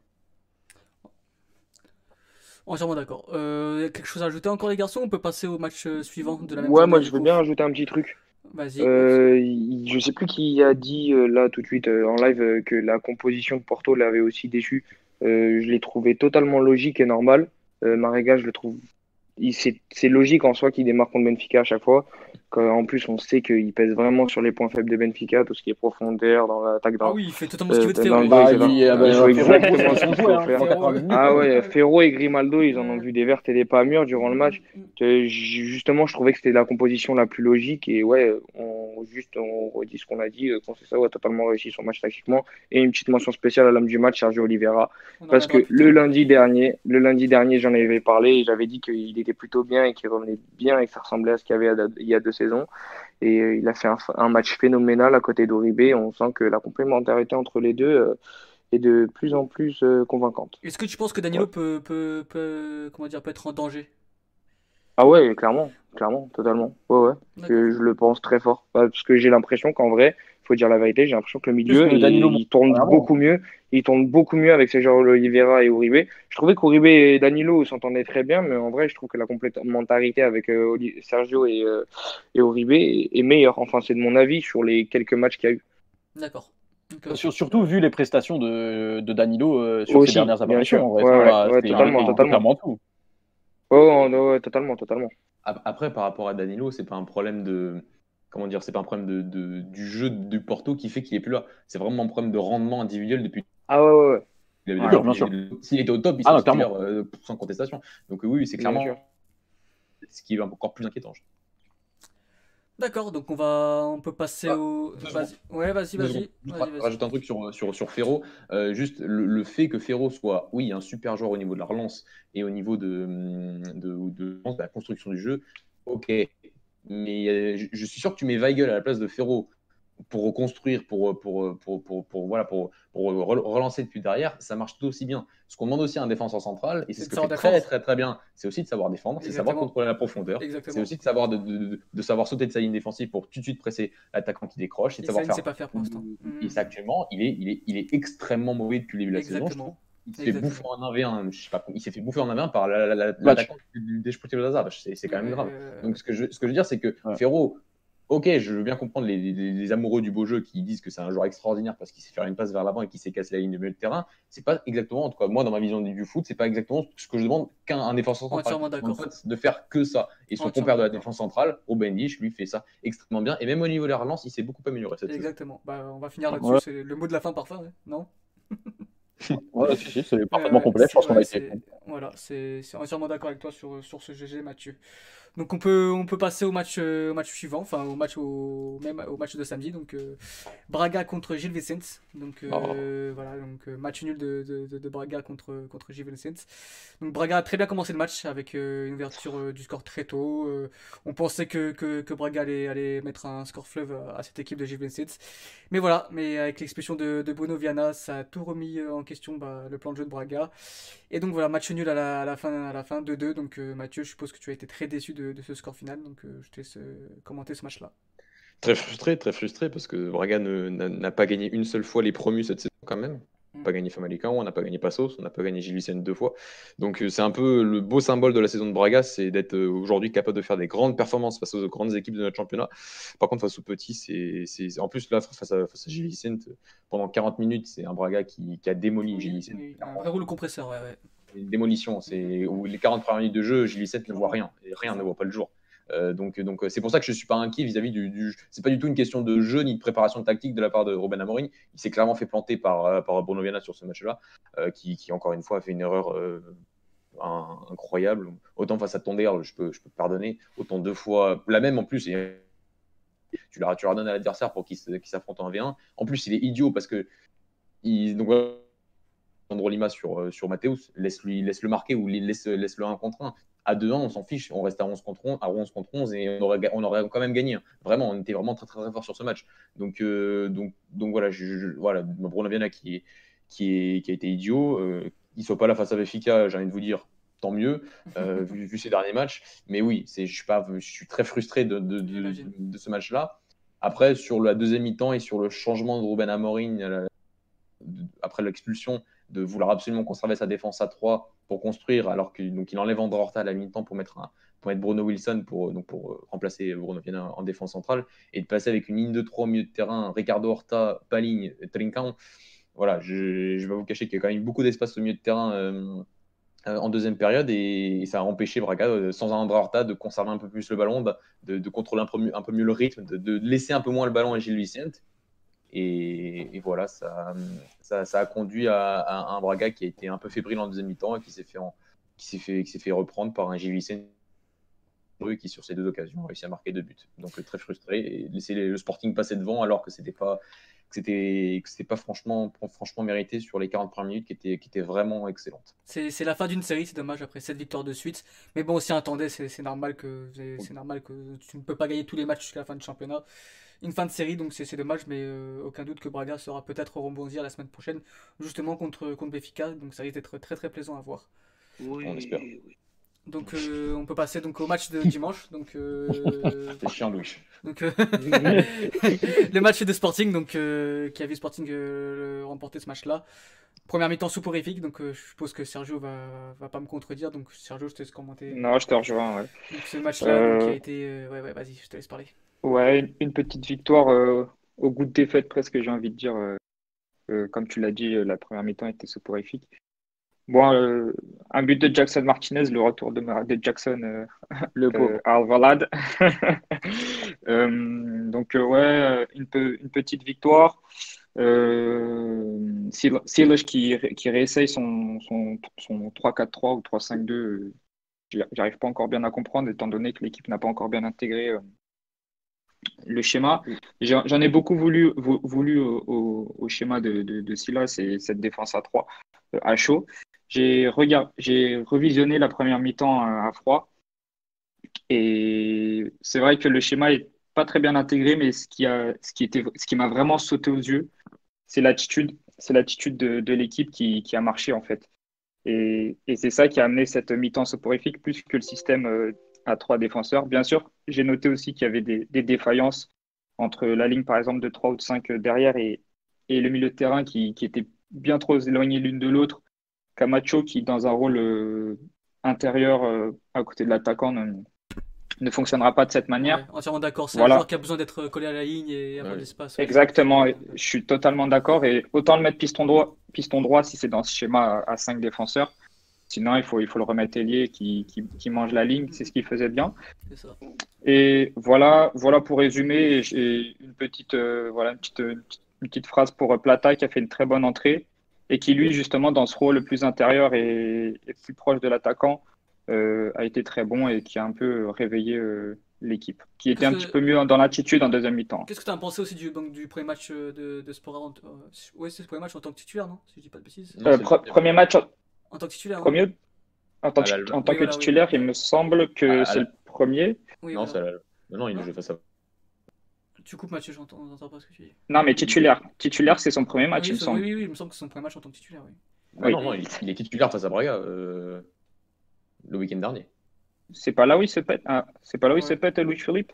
Entièrement d'accord. Euh, quelque chose à ajouter encore les garçons? On peut passer au match euh, suivant de la même Ouais, moi je veux bien rajouter un petit truc. Vas-y. Euh, je sais plus qui a dit euh, là tout de suite en live que la composition de Porto l'avait aussi déçu. Euh, je l'ai trouvé totalement logique et normal. Euh, Marega, je le trouve. c'est logique en soi qu'il démarre contre Benfica à chaque fois. Quand, en plus, on sait qu'il pèse vraiment sur les points faibles de Benfica, tout ce qui est profondeur dans l'attaque. Ah Dans... oui, il fait totalement ce qu'il veut de Euh, Ferro. dans le Bah, il il- fait- ah bah, il exactement ce qu'il faut faire. hein, Ferro, hein. Ah ouais, Ferro et Grimaldo, ils en ont vu des vertes et des pas mûres durant le match. Mm, Euh, j- Justement, je trouvais que c'était la composition la plus logique et ouais, on, juste on redit ce qu'on a dit, euh, Conceição a totalement réussi son match tactiquement et une petite mention spéciale à l'homme du match, Sergio Oliveira, parce que le lundi dernier, le lundi dernier, j'en avais parlé et j'avais dit qu'il était plutôt bien et qu'il revenait bien et que ça ressemblait à ce qu'il y avait il y a deux et euh, il a fait un, un match phénoménal à côté d'Oribe. On sent que la complémentarité entre les deux euh, est de plus en plus euh, convaincante. Est-ce que tu penses que Danilo peut, peut, peut, comment dire, peut être en danger? Ah ouais, clairement, clairement, totalement. Ouais, ouais. Je, je le pense très fort. Bah, Parce que j'ai l'impression qu'en vrai, faut dire la vérité, j'ai l'impression que le milieu, que il, Danilo il tourne vraiment. beaucoup mieux. Il tourne beaucoup mieux avec ces genres Oliveira et Uribe. Je trouvais qu'Uribe et Danilo s'entendaient très bien, mais en vrai, je trouve que la complémentarité avec euh, Sergio et, euh, et Uribe est, meilleure. Enfin, c'est de mon avis sur les quelques matchs qu'il y a eu. D'accord. Euh, Sur- surtout vu les prestations de, de Danilo euh, sur Aussi, ses dernières bien apparitions. sûr. en vrai. Ouais, ouais, ouais, totalement, un- totalement. tout. Ouais, ouais, totalement, totalement. Ap- Après, par rapport à Danilo, c'est pas un problème de. Comment dire, c'est pas un problème de, de- du jeu du Porto qui fait qu'il est plus là. C'est vraiment un problème de rendement individuel depuis. Ah ouais, ouais, ouais. avait- Bien sûr, bien S'il était au top, il Ah, serait titulaire, euh, sans contestation. Donc oui, c'est clairement ce qui est encore plus inquiétant. je D'accord, donc on va, on peut passer Ah, au. Vas-y. Ouais, vas-y, vas-y. vas-y. rajouter un truc sur, sur, sur Ferro. Euh, juste le, le fait que Ferro soit, oui, un super joueur au niveau de la relance et au niveau de, de, de- de la construction du jeu, ok. Mais euh, je, je suis sûr que tu mets Weigel à la place de Ferro pour reconstruire, pour, pour, pour, pour, pour- voilà, pour, pour re- relancer depuis derrière, ça marche tout aussi bien. Ce qu'on demande aussi à un défenseur central, et c'est ce de que fait savoir très défendre. très très bien, c'est aussi de savoir défendre, c'est savoir Exactement. contrôler la profondeur, c'est Exactement. aussi de savoir, de, de- de- de savoir sauter de sa ligne défensive pour tout de suite presser l'attaquant qui décroche, c'est Et de ça, savoir il ne faire sait pas faire pour l'instant. et Mm. ça, actuellement, il est, il, est, il est extrêmement mauvais depuis le début de la saison. je trouve. Exactement. Il s'est fait Exactement. bouffer en 1v1. Je sais pas, il s'est fait bouffer en 1v1 par la- la- la- Match. l'attaquant du Desportivo Aves. C'est c'est quand même grave. Euh, Donc ce que, je, ce que je veux dire, c'est que Ouais. Ferro, ok, je veux bien comprendre les, les- les amoureux du beau jeu qui disent que c'est un joueur extraordinaire parce qu'il sait faire une passe vers l'avant et qu'il sait casser la ligne de milieu de terrain. C'est pas exactement, en tout cas, moi, dans ma vision du, foot, c'est pas exactement ce que je demande qu'un un défenseur central. De faire que ça. Et son compère de la défense centrale, Ruben Dich, lui, fait ça extrêmement bien. Et même au niveau de la relance, il s'est beaucoup amélioré cette saison. Exactement. Bah, on va finir là-dessus. Ouais. C'est le mot de la fin parfois, ouais. non? Ouais, si, si, c'est parfaitement Euh, complet. Je pense qu'on a été. Voilà, c'est c'est entièrement d'accord avec toi sur, sur ce GG, Mathieu. Donc on peut, on peut passer au match, euh, au match suivant, enfin au match, au, même au match de samedi. Donc euh, Braga contre Gil Vicente. Donc euh, voilà, donc match nul de, de, Braga contre, contre Gil Vicente. Donc Braga a très bien commencé le match avec euh, une ouverture du score très tôt. On pensait que, que, que Braga allait, allait mettre un score fleuve à, à cette équipe de Gil Vicente. Mais voilà, mais avec l'expulsion de, de Bruno Viana, ça a tout remis en question bah, le plan de jeu de Braga. Et donc voilà, match nul à la, à la fin, à la fin 2-2. Donc Mathieu, je suppose que tu as été très déçu de, de ce score final. Donc euh, je te laisse commenter ce match-là. Très frustré, très frustré parce que Braga n'a pas gagné une seule fois les promus cette saison quand même. On n'a pas gagné Famalicão, on n'a pas gagné Passos, on n'a pas gagné Gil Vicente deux fois. Donc euh, c'est un peu le beau symbole de la saison de Braga, c'est d'être euh, aujourd'hui capable de faire des grandes performances face aux grandes équipes de notre championnat. Par contre face aux petits, c'est en plus là face à, face à pendant 40 minutes, c'est un Braga qui, qui a démoli Gil Oui, Vicente. oui, un vrai rouleau compresseur, ouais, ouais. Une démolition, c'est où les 40 premières minutes de jeu, Gil Vicente ne voit rien, et rien ne voit pas le jour. Euh, donc, donc c'est pour ça que je ne suis pas inquiet vis-à-vis du, du. C'est pas du tout une question de jeu ni de préparation tactique de la part de Ruben Amorim. Il s'est clairement fait planter par, par Bruno Viana sur ce match-là, qui, qui, encore une fois a fait une erreur incroyable. Autant face à Tonder, je peux, je peux pardonner. Autant deux fois, la même en plus. Tu la, tu la redonnes à l'adversaire pour qu'il s'affronte en V1. En plus, il est idiot parce que. Andro Lima sur, euh, sur Mathéus, laisse-lui, laisse le marquer ou laisse, laisse le 1 contre 1. À 2-1, on s'en fiche, on reste à 11 contre 11, à 11 contre 11 et on aurait, on aurait quand même gagné. Vraiment, on était vraiment très très, très fort sur ce match. Donc, euh, donc, donc voilà, je, voilà, Bruno Viana qui, qui, est, qui a été idiot, euh, il ne soit pas là face à Benfica, j'ai envie de vous dire, tant mieux, euh, vu, vu, ces derniers matchs. Mais oui, je suis, pas, je suis très frustré de, de, de, de ce match-là. Après, sur la deuxième mi-temps et sur le changement de Ruben Amorim après l'expulsion, de vouloir absolument conserver sa défense à 3 pour construire, alors qu'il enlève André Horta à la mi-temps pour mettre, un, pour Bruno Wilson pour, donc pour remplacer Bruno Viana en défense centrale et de passer avec une ligne de 3 au milieu de terrain, Ricardo Horta, Paligne, Trincan. Voilà, je ne vais vous cacher qu'il y a quand même beaucoup d'espace au milieu de terrain. Euh, euh, en deuxième période et, ça a empêché Braga, euh, sans André Horta, de conserver un peu plus le ballon, de, contrôler un peu, mieux, le rythme, de, laisser un peu moins le ballon à Gilles Vicente. Et, voilà, ça, ça, a conduit à, un Braga qui a été un peu fébrile en deuxième mi-temps et qui s'est fait, reprendre par un Vicente qui, sur ces deux occasions, a réussi à marquer deux buts. Donc très frustré et laisser le Sporting passer devant alors que c'était pas que c'était c'était pas franchement franchement mérité sur les 40 premières minutes qui étaient qui étaient vraiment excellentes. C'est la fin d'une série, c'est dommage après cette victoire de suite. Mais bon, aussi attendez, c'est normal que c'est normal que tu ne peux pas gagner tous les matchs jusqu'à la fin du championnat. Une fin de série, donc c'est dommage, mais euh, aucun doute que Braga sera peut-être rebondir la semaine prochaine, justement contre contre Béfica. Donc ça risque d'être très très plaisant à voir. Oui, On espère. Donc euh, on peut passer donc au match de dimanche. Donc euh, c'est chiant Louis. Donc euh, le match de Sporting donc qui a vu Sporting remporter ce match-là. Première mi-temps soporifique donc je suppose que Sergio va va pas me contredire donc Sergio je te laisse commenter. Non je te rejoins ouais. Donc ce match-là qui a été ouais ouais vas-y je te laisse parler. Ouais une, petite victoire au goût de défaite presque j'ai envie de dire comme tu l'as dit la première mi-temps était soporifique. Bon, euh, un but de Jackson Martinez, le retour de, de Jackson, euh, le beau euh, Alvalade. donc, ouais, une, une, petite victoire. Euh, qui, qui réessaye son, son, son 3-4-3 ou 3-5-2, j'arrive pas encore bien à comprendre, étant donné que l'équipe n'a pas encore bien intégré le schéma. J'en ai beaucoup voulu, voulu au, au, schéma de, de, de Silas et cette défense à 3 à chaud. J'ai revisionné la première mi-temps à froid. Et c'est vrai que le schéma est pas très bien intégré, mais ce qui a, ce qui était, ce qui m'a vraiment sauté aux yeux, c'est l'attitude, c'est l'attitude de, l'équipe qui, a marché en fait. Et, c'est ça qui a amené cette mi-temps soporifique plus que le système euh, à trois défenseurs. Bien sûr, j'ai noté aussi qu'il y avait des, défaillances entre la ligne par exemple de 3 ou de 5 derrière et, le milieu de terrain qui, qui était bien trop éloignés l'une de l'autre Camacho qui, dans un rôle euh, intérieur euh, à côté de l'attaquant, ne, fonctionnera pas de cette manière. entièrement d'accord. C'est un joueur qui a besoin d'être collé à la ligne et avoir de l'espace. Exactement. Je suis totalement d'accord. Et autant le mettre piston droit, piston droit si c'est dans ce schéma à 5 défenseurs. Sinon, il faut, il faut le remettre ailier qui, qui, mange la ligne. C'est ce qu'il faisait bien. Ça. Et voilà, voilà pour résumer. J'ai une petite, euh, voilà, une petite, une petite phrase pour Plata qui a fait une très bonne entrée et qui lui justement dans ce rôle le plus intérieur et, plus proche de l'attaquant euh, a été très bon et qui a un peu réveillé euh, l'équipe, qui était un petit peu mieux dans l'attitude en deuxième mi-temps. Qu'est-ce que tu as pensé aussi du, du premier match euh, de, de Sport Oui, c'est le premier match en tant que titulaire, non Si je dis pas de bêtises? premier match en, tant que titulaire. Premier en tant, en tant que titulaire, il me semble que c'est le premier. non, non, il ne joue face à tu coupes Mathieu, j'entends pas ce que tu dis. Non, mais titulaire. Titulaire, c'est son premier match, oui, il me semble. Oui, oui, il me semble que c'est son premier match en tant que titulaire. Oui. Ah non, non, il, est titulaire face à Braga euh, le week-end dernier. C'est pas là où il se pète, ah, c'est pas là où il se pète Louis Philippe?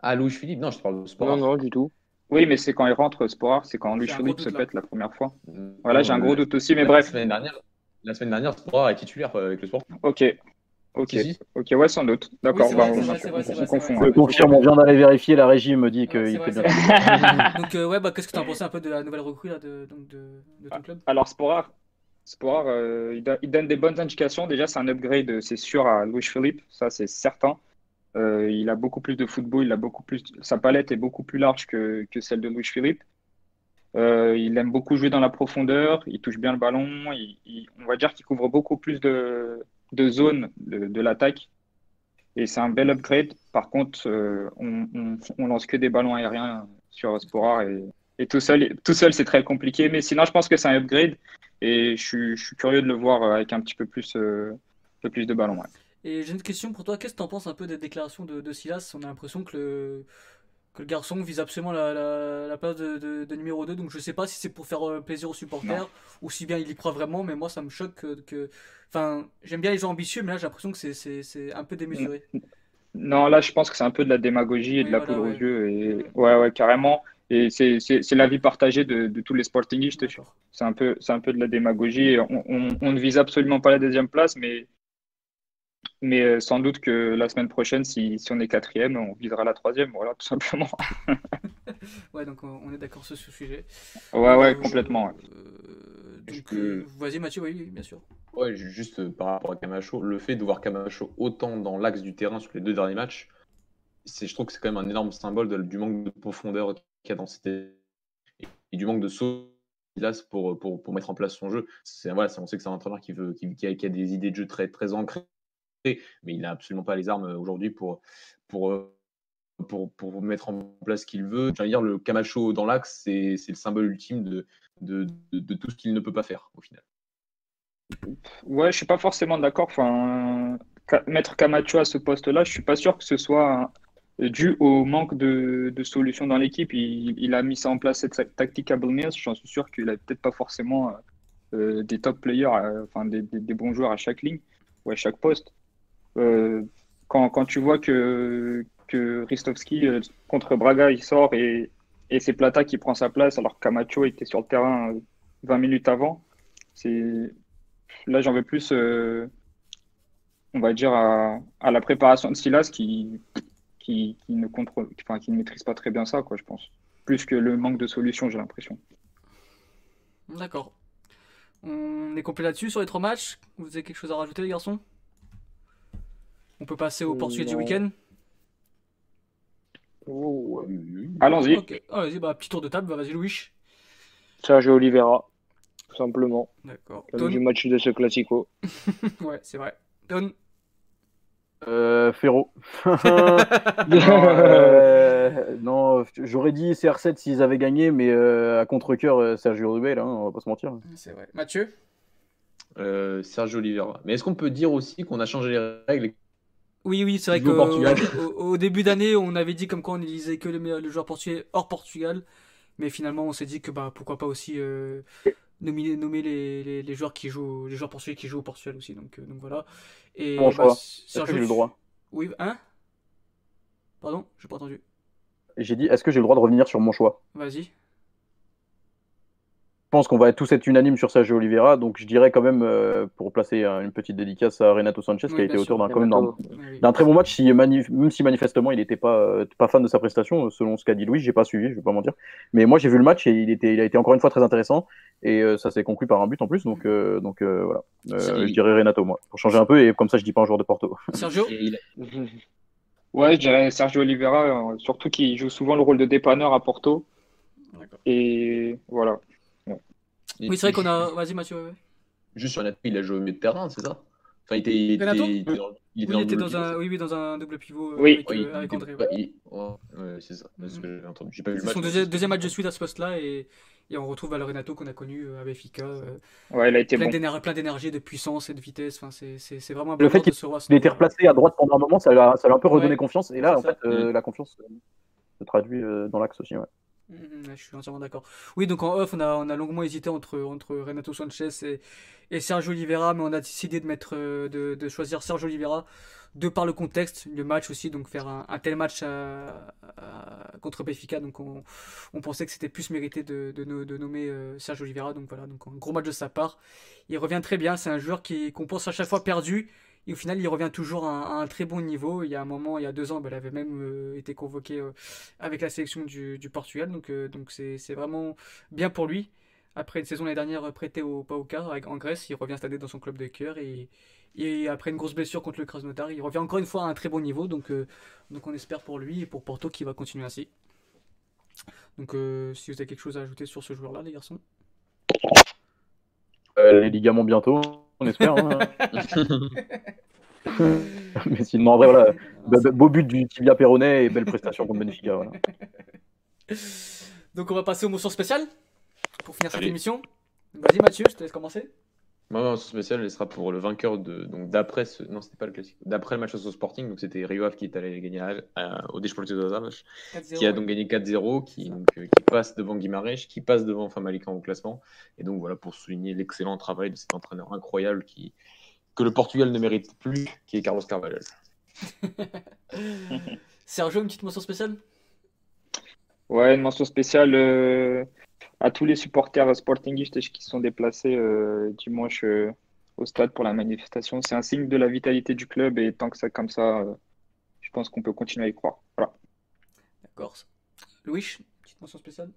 Ah, Louis Philippe Non, je parle de sport. Non, non, du tout. Oui, mais c'est quand il rentre sport, c'est quand Louis Philippe se pète la première fois. Voilà, j'ai un gros doute aussi, mais bref. La semaine dernière, la semaine dernière Sport est titulaire euh, avec le sport. Ok, Ok, ok, ouais, sans doute. D'accord, oui, on, confond. Je confirme, on vient d'aller vérifier, la régie me dit qu'il peut bien. donc, euh, ouais, bah, qu'est-ce que tu as pensé un peu de la nouvelle recrue là, de, donc, de, de ton club? Alors, Sporar, Sporar euh, il, il, donne des bonnes indications. Déjà, c'est un upgrade, c'est sûr, à Louis Philippe, ça c'est certain. Euh, il a beaucoup plus de football, il a beaucoup plus, sa palette est beaucoup plus large que, que celle de Louis Philippe. Euh, il aime beaucoup jouer dans la profondeur, il touche bien le ballon, on va dire qu'il couvre beaucoup plus de, de zones de, l'attaque. Et c'est un bel upgrade. Par contre, euh, on, lance que des ballons aériens sur Sporar et, tout seul, tout seul c'est très compliqué. Mais sinon, je pense que c'est un upgrade et je suis, curieux de le voir avec un petit peu plus, euh, peu plus de ballons. Et j'ai une question pour toi. Qu'est-ce que tu en penses un peu des déclarations de, de Silas? On a l'impression que le, que le garçon vise absolument la, la, la place de, de, de, numéro 2. Donc je sais pas si c'est pour faire euh, plaisir aux supporters non. ou si bien il y croit vraiment. Mais moi, ça me choque que. Enfin, j'aime bien les gens ambitieux, mais là, j'ai l'impression que c'est un peu démesuré. Non, là, je pense que c'est un peu de la démagogie et oui, de la voilà, poudre ouais. aux yeux. Et... Ouais, ouais, carrément. Et c'est l'avis partagé de, de, tous les sportingistes. C'est un, peu, un peu de la démagogie. On, on, on, ne vise absolument pas la deuxième place, mais mais euh, sans doute que la semaine prochaine, si, si on est quatrième, on visera la troisième, voilà, tout simplement. ouais, donc on est d'accord sur ce sujet. Ouais, ouais, euh, complètement. Ouais. Euh, donc, euh, vas-y Mathieu, oui, bien sûr. Ouais, juste par rapport à Camacho, le fait de voir Camacho autant dans l'axe du terrain sur les deux derniers matchs, je trouve que c'est quand même un énorme symbole de, du manque de profondeur qu'il y a dans cette et, et du manque de saut pour, pour, pour mettre en place son jeu. Voilà, on sait que c'est un entraîneur qui, veut, qui, qui, a, qui, a, des idées de jeu très, très ancrées mais il n'a absolument pas les armes aujourd'hui pour, pour, pour, pour, mettre en place ce qu'il veut. Dire, le Camacho dans l'axe, c'est le symbole ultime de, de, tout ce qu'il ne peut pas faire au final. Ouais, je suis pas forcément d'accord. Enfin, mettre Camacho à ce poste-là, je suis pas sûr que ce soit dû au manque de, de solutions dans l'équipe. Il, il, a mis ça en place cette tactique à Mills. J'en suis sûr qu'il a peut-être pas forcément euh, des top players, euh, enfin des, des, des, bons joueurs à chaque ligne ou à chaque poste. Euh, quand, quand, tu vois que, que Ristovski euh, contre Braga, il sort et, et c'est Plata qui prend sa place alors que Camacho était sur le terrain 20 minutes avant, là j'en veux plus, euh, on va dire, à, à, la préparation de Silas qui, qui, qui, ne contrôle, enfin, qui ne maîtrise pas très bien ça, quoi, je pense. Plus que le manque de solution, j'ai l'impression. D'accord. On est complet là-dessus sur les trois matchs. Vous avez quelque chose à rajouter, les garçons? On peut passer au poursuite du week-end oh, Allons-y. Okay. Allez-y, bah, petit tour de table, vas-y Louis. Sergio Oliveira, tout simplement. D'accord. Du match de ce classico. ouais, c'est vrai. Don euh, Ferro. non, euh, non j'aurais dit CR7 s'ils avaient gagné, mais euh, à contre-coeur, Sergio Rubel, hein, on va pas se mentir. C'est vrai. Mathieu euh, Sergio Oliveira. Mais est-ce qu'on peut dire aussi qu'on a changé les règles oui, oui, c'est vrai qu'au au début d'année, on avait dit comme quoi on utilisait que le, le joueur portugais hors Portugal. Mais finalement, on s'est dit que bah, pourquoi pas aussi euh, nommer, nommer les, les, les, joueurs qui jouent, les joueurs portugais qui jouent au Portugal aussi. Donc, euh, donc voilà. Et bon, bah, Sergio... j'ai le droit? Oui, hein? Pardon? J'ai pas entendu. J'ai dit, est-ce que j'ai le droit de revenir sur mon choix? Vas-y. Je pense qu'on va tous être unanime sur Sergio Oliveira, donc je dirais quand même, euh, pour placer une petite dédicace à Renato Sanchez, oui, qui a été auteur d'un oui. très bon match, si manif même si manifestement il n'était pas, euh, pas fan de sa prestation, selon ce qu'a dit Louis, j'ai pas suivi, je vais pas mentir. Mais moi j'ai vu le match et il, était, il a été encore une fois très intéressant, et euh, ça s'est conclu par un but en plus, donc, euh, donc voilà. je dirais Renato, moi, pour changer un peu, et comme ça je dis pas un joueur de Porto. Sergio Ouais, je dirais Sergio Oliveira, surtout qu'il joue souvent le rôle de dépanneur à Porto. Et voilà. Oui, c'est vrai qu'on a. Vas-y, Mathieu. Ouais. Juste sur Renato, il a joué au milieu de terrain, c'est ça? Enfin, il était, il était, il était dans, il était, oui, dans, il était dans un, oui, oui, dans un double pivot oui. avec, oui, euh, avec André. Pas, ouais, ouais c'est ça. Mm -hmm. J'ai pas vu le match. Son deuxième, deuxième match de suite à ce poste-là et, et, on retrouve alors Renato qu'on a connu à Benfica. Euh, ouais, il a été plein bon. d'énergie, de puissance et de vitesse. Enfin, c'est vraiment un Le fait qu'il était replacé à droite pendant un moment, ça lui a, a un peu redonné ouais, confiance. Et là, en ça. fait, euh, mm. la confiance se traduit dans l'axe aussi. Ouais. Mmh, je suis entièrement d'accord. Oui, donc en off, on a, on a longuement hésité entre, Renato Sanchez et, et Sergio Oliveira, mais on a décidé de, mettre, de, choisir Sergio Oliveira de par le contexte, le match aussi, donc faire un, tel match contre Benfica, donc on, pensait que c'était plus mérité de, nommer euh, Sergio Oliveira, donc voilà, donc un gros match de sa part. Il revient très bien, c'est un joueur qu'on pense à chaque fois perdu, et au final, il revient toujours à un, très bon niveau. Il y a un moment, il y a deux ans, il avait même euh, été convoqué euh, avec la sélection du, Portugal. Donc, euh, donc c'est, c'est vraiment bien pour lui. Après une saison l'année dernière prêtée au Pauka en Grèce, il revient cette dans son club de cœur et, Et après une grosse blessure contre le Krasnodar, il revient encore une fois à un très bon niveau. Donc, donc on espère pour lui et pour Porto qu'il va continuer ainsi. Donc si vous avez quelque chose à ajouter sur ce joueur-là, les garçons. Les ligaments bientôt, on espère. hein. Mais sinon, en vrai, voilà. Be- be- Beau but du tibia péroné et belle prestation contre Benfica. Voilà. Donc on va passer aux motions spéciales pour finir cette Allez. émission. Vas-y Mathieu, je te laisse commencer. Ma mention spéciale, elle sera pour le vainqueur de donc d'après ce non c'était pas le classique. D'après le match au Sporting donc c'était Rio Ave qui est allé gagner à- à- au Desportivo de Aves 4-0, qui a donc gagné 4-0 qui donc, euh, qui passe devant Guimarães qui passe devant Famalicão au classement. Et donc voilà pour souligner l'excellent travail de cet entraîneur incroyable qui que le Portugal ne mérite plus qui est Carlos Carvalhal. Sergio, une petite mention spéciale? Ouais, une mention spéciale euh, à tous les supporters sportingistes qui sont déplacés euh, dimanche euh, au stade pour la manifestation. C'est un signe de la vitalité du club et tant que c'est comme ça, euh, je pense qu'on peut continuer à y croire. Voilà. D'accord. Louis, petite mention spéciale?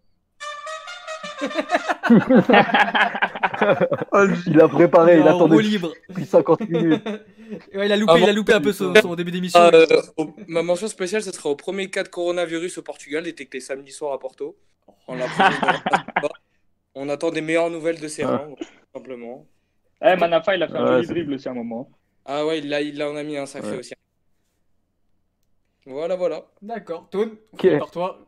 Il a préparé, il attendait libre. depuis 50 minutes. Ouais, il a loupé, Ah, il a loupé un peu son, son début d'émission. Euh, ma mention spéciale, ce sera au premier cas de coronavirus au Portugal, détecté samedi soir à Porto. On, attend des meilleures nouvelles de ces Ah. rangs, tout simplement. Eh, Manafa, il a fait un joli dribble aussi à un moment. Ah ouais, il, a, il en a mis un sacré Ouais. aussi. Voilà, voilà. D'accord. Tone, on Ok. finit par toi.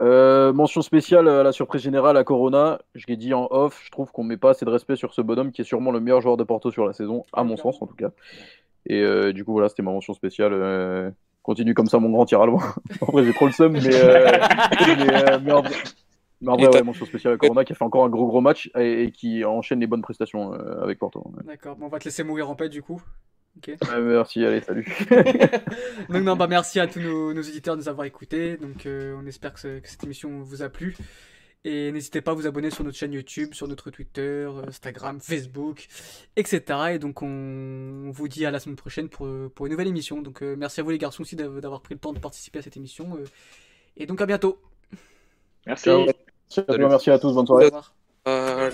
Euh, mention spéciale à la surprise générale à Corona. Je l'ai dit en off, je trouve qu'on met pas assez de respect sur ce bonhomme qui est sûrement le meilleur joueur de Porto sur la saison, à mon sens en tout cas. Et euh, du coup, voilà, c'était ma mention spéciale. euh, Continue comme ça, mon grand tir à loin. en vrai, j'ai trop le seum, mais, euh, mais, euh, mais en vrai, mais en vrai, Et t'as- ouais, mention spéciale à Corona qui a fait encore un gros gros match et, et qui enchaîne les bonnes prestations euh, avec Porto. Ouais. D'accord, bon, on va te laisser mourir en paix du coup. Ouais, merci, allez, salut. Donc non, bah merci à tous nos, nos éditeurs de nous avoir écoutés. Donc euh, on espère que, ce- que cette émission vous a plu. Et n'hésitez pas à vous abonner sur notre chaîne YouTube, sur notre Twitter, euh, Instagram, Facebook, etc. Et donc on, vous dit à la semaine prochaine pour, pour une nouvelle émission. Donc euh, merci à vous les garçons aussi d'av- d'avoir pris le temps de participer à cette émission. euh, et donc à bientôt. Merci. Merci à tous, bonne soirée. Au revoir. Euh,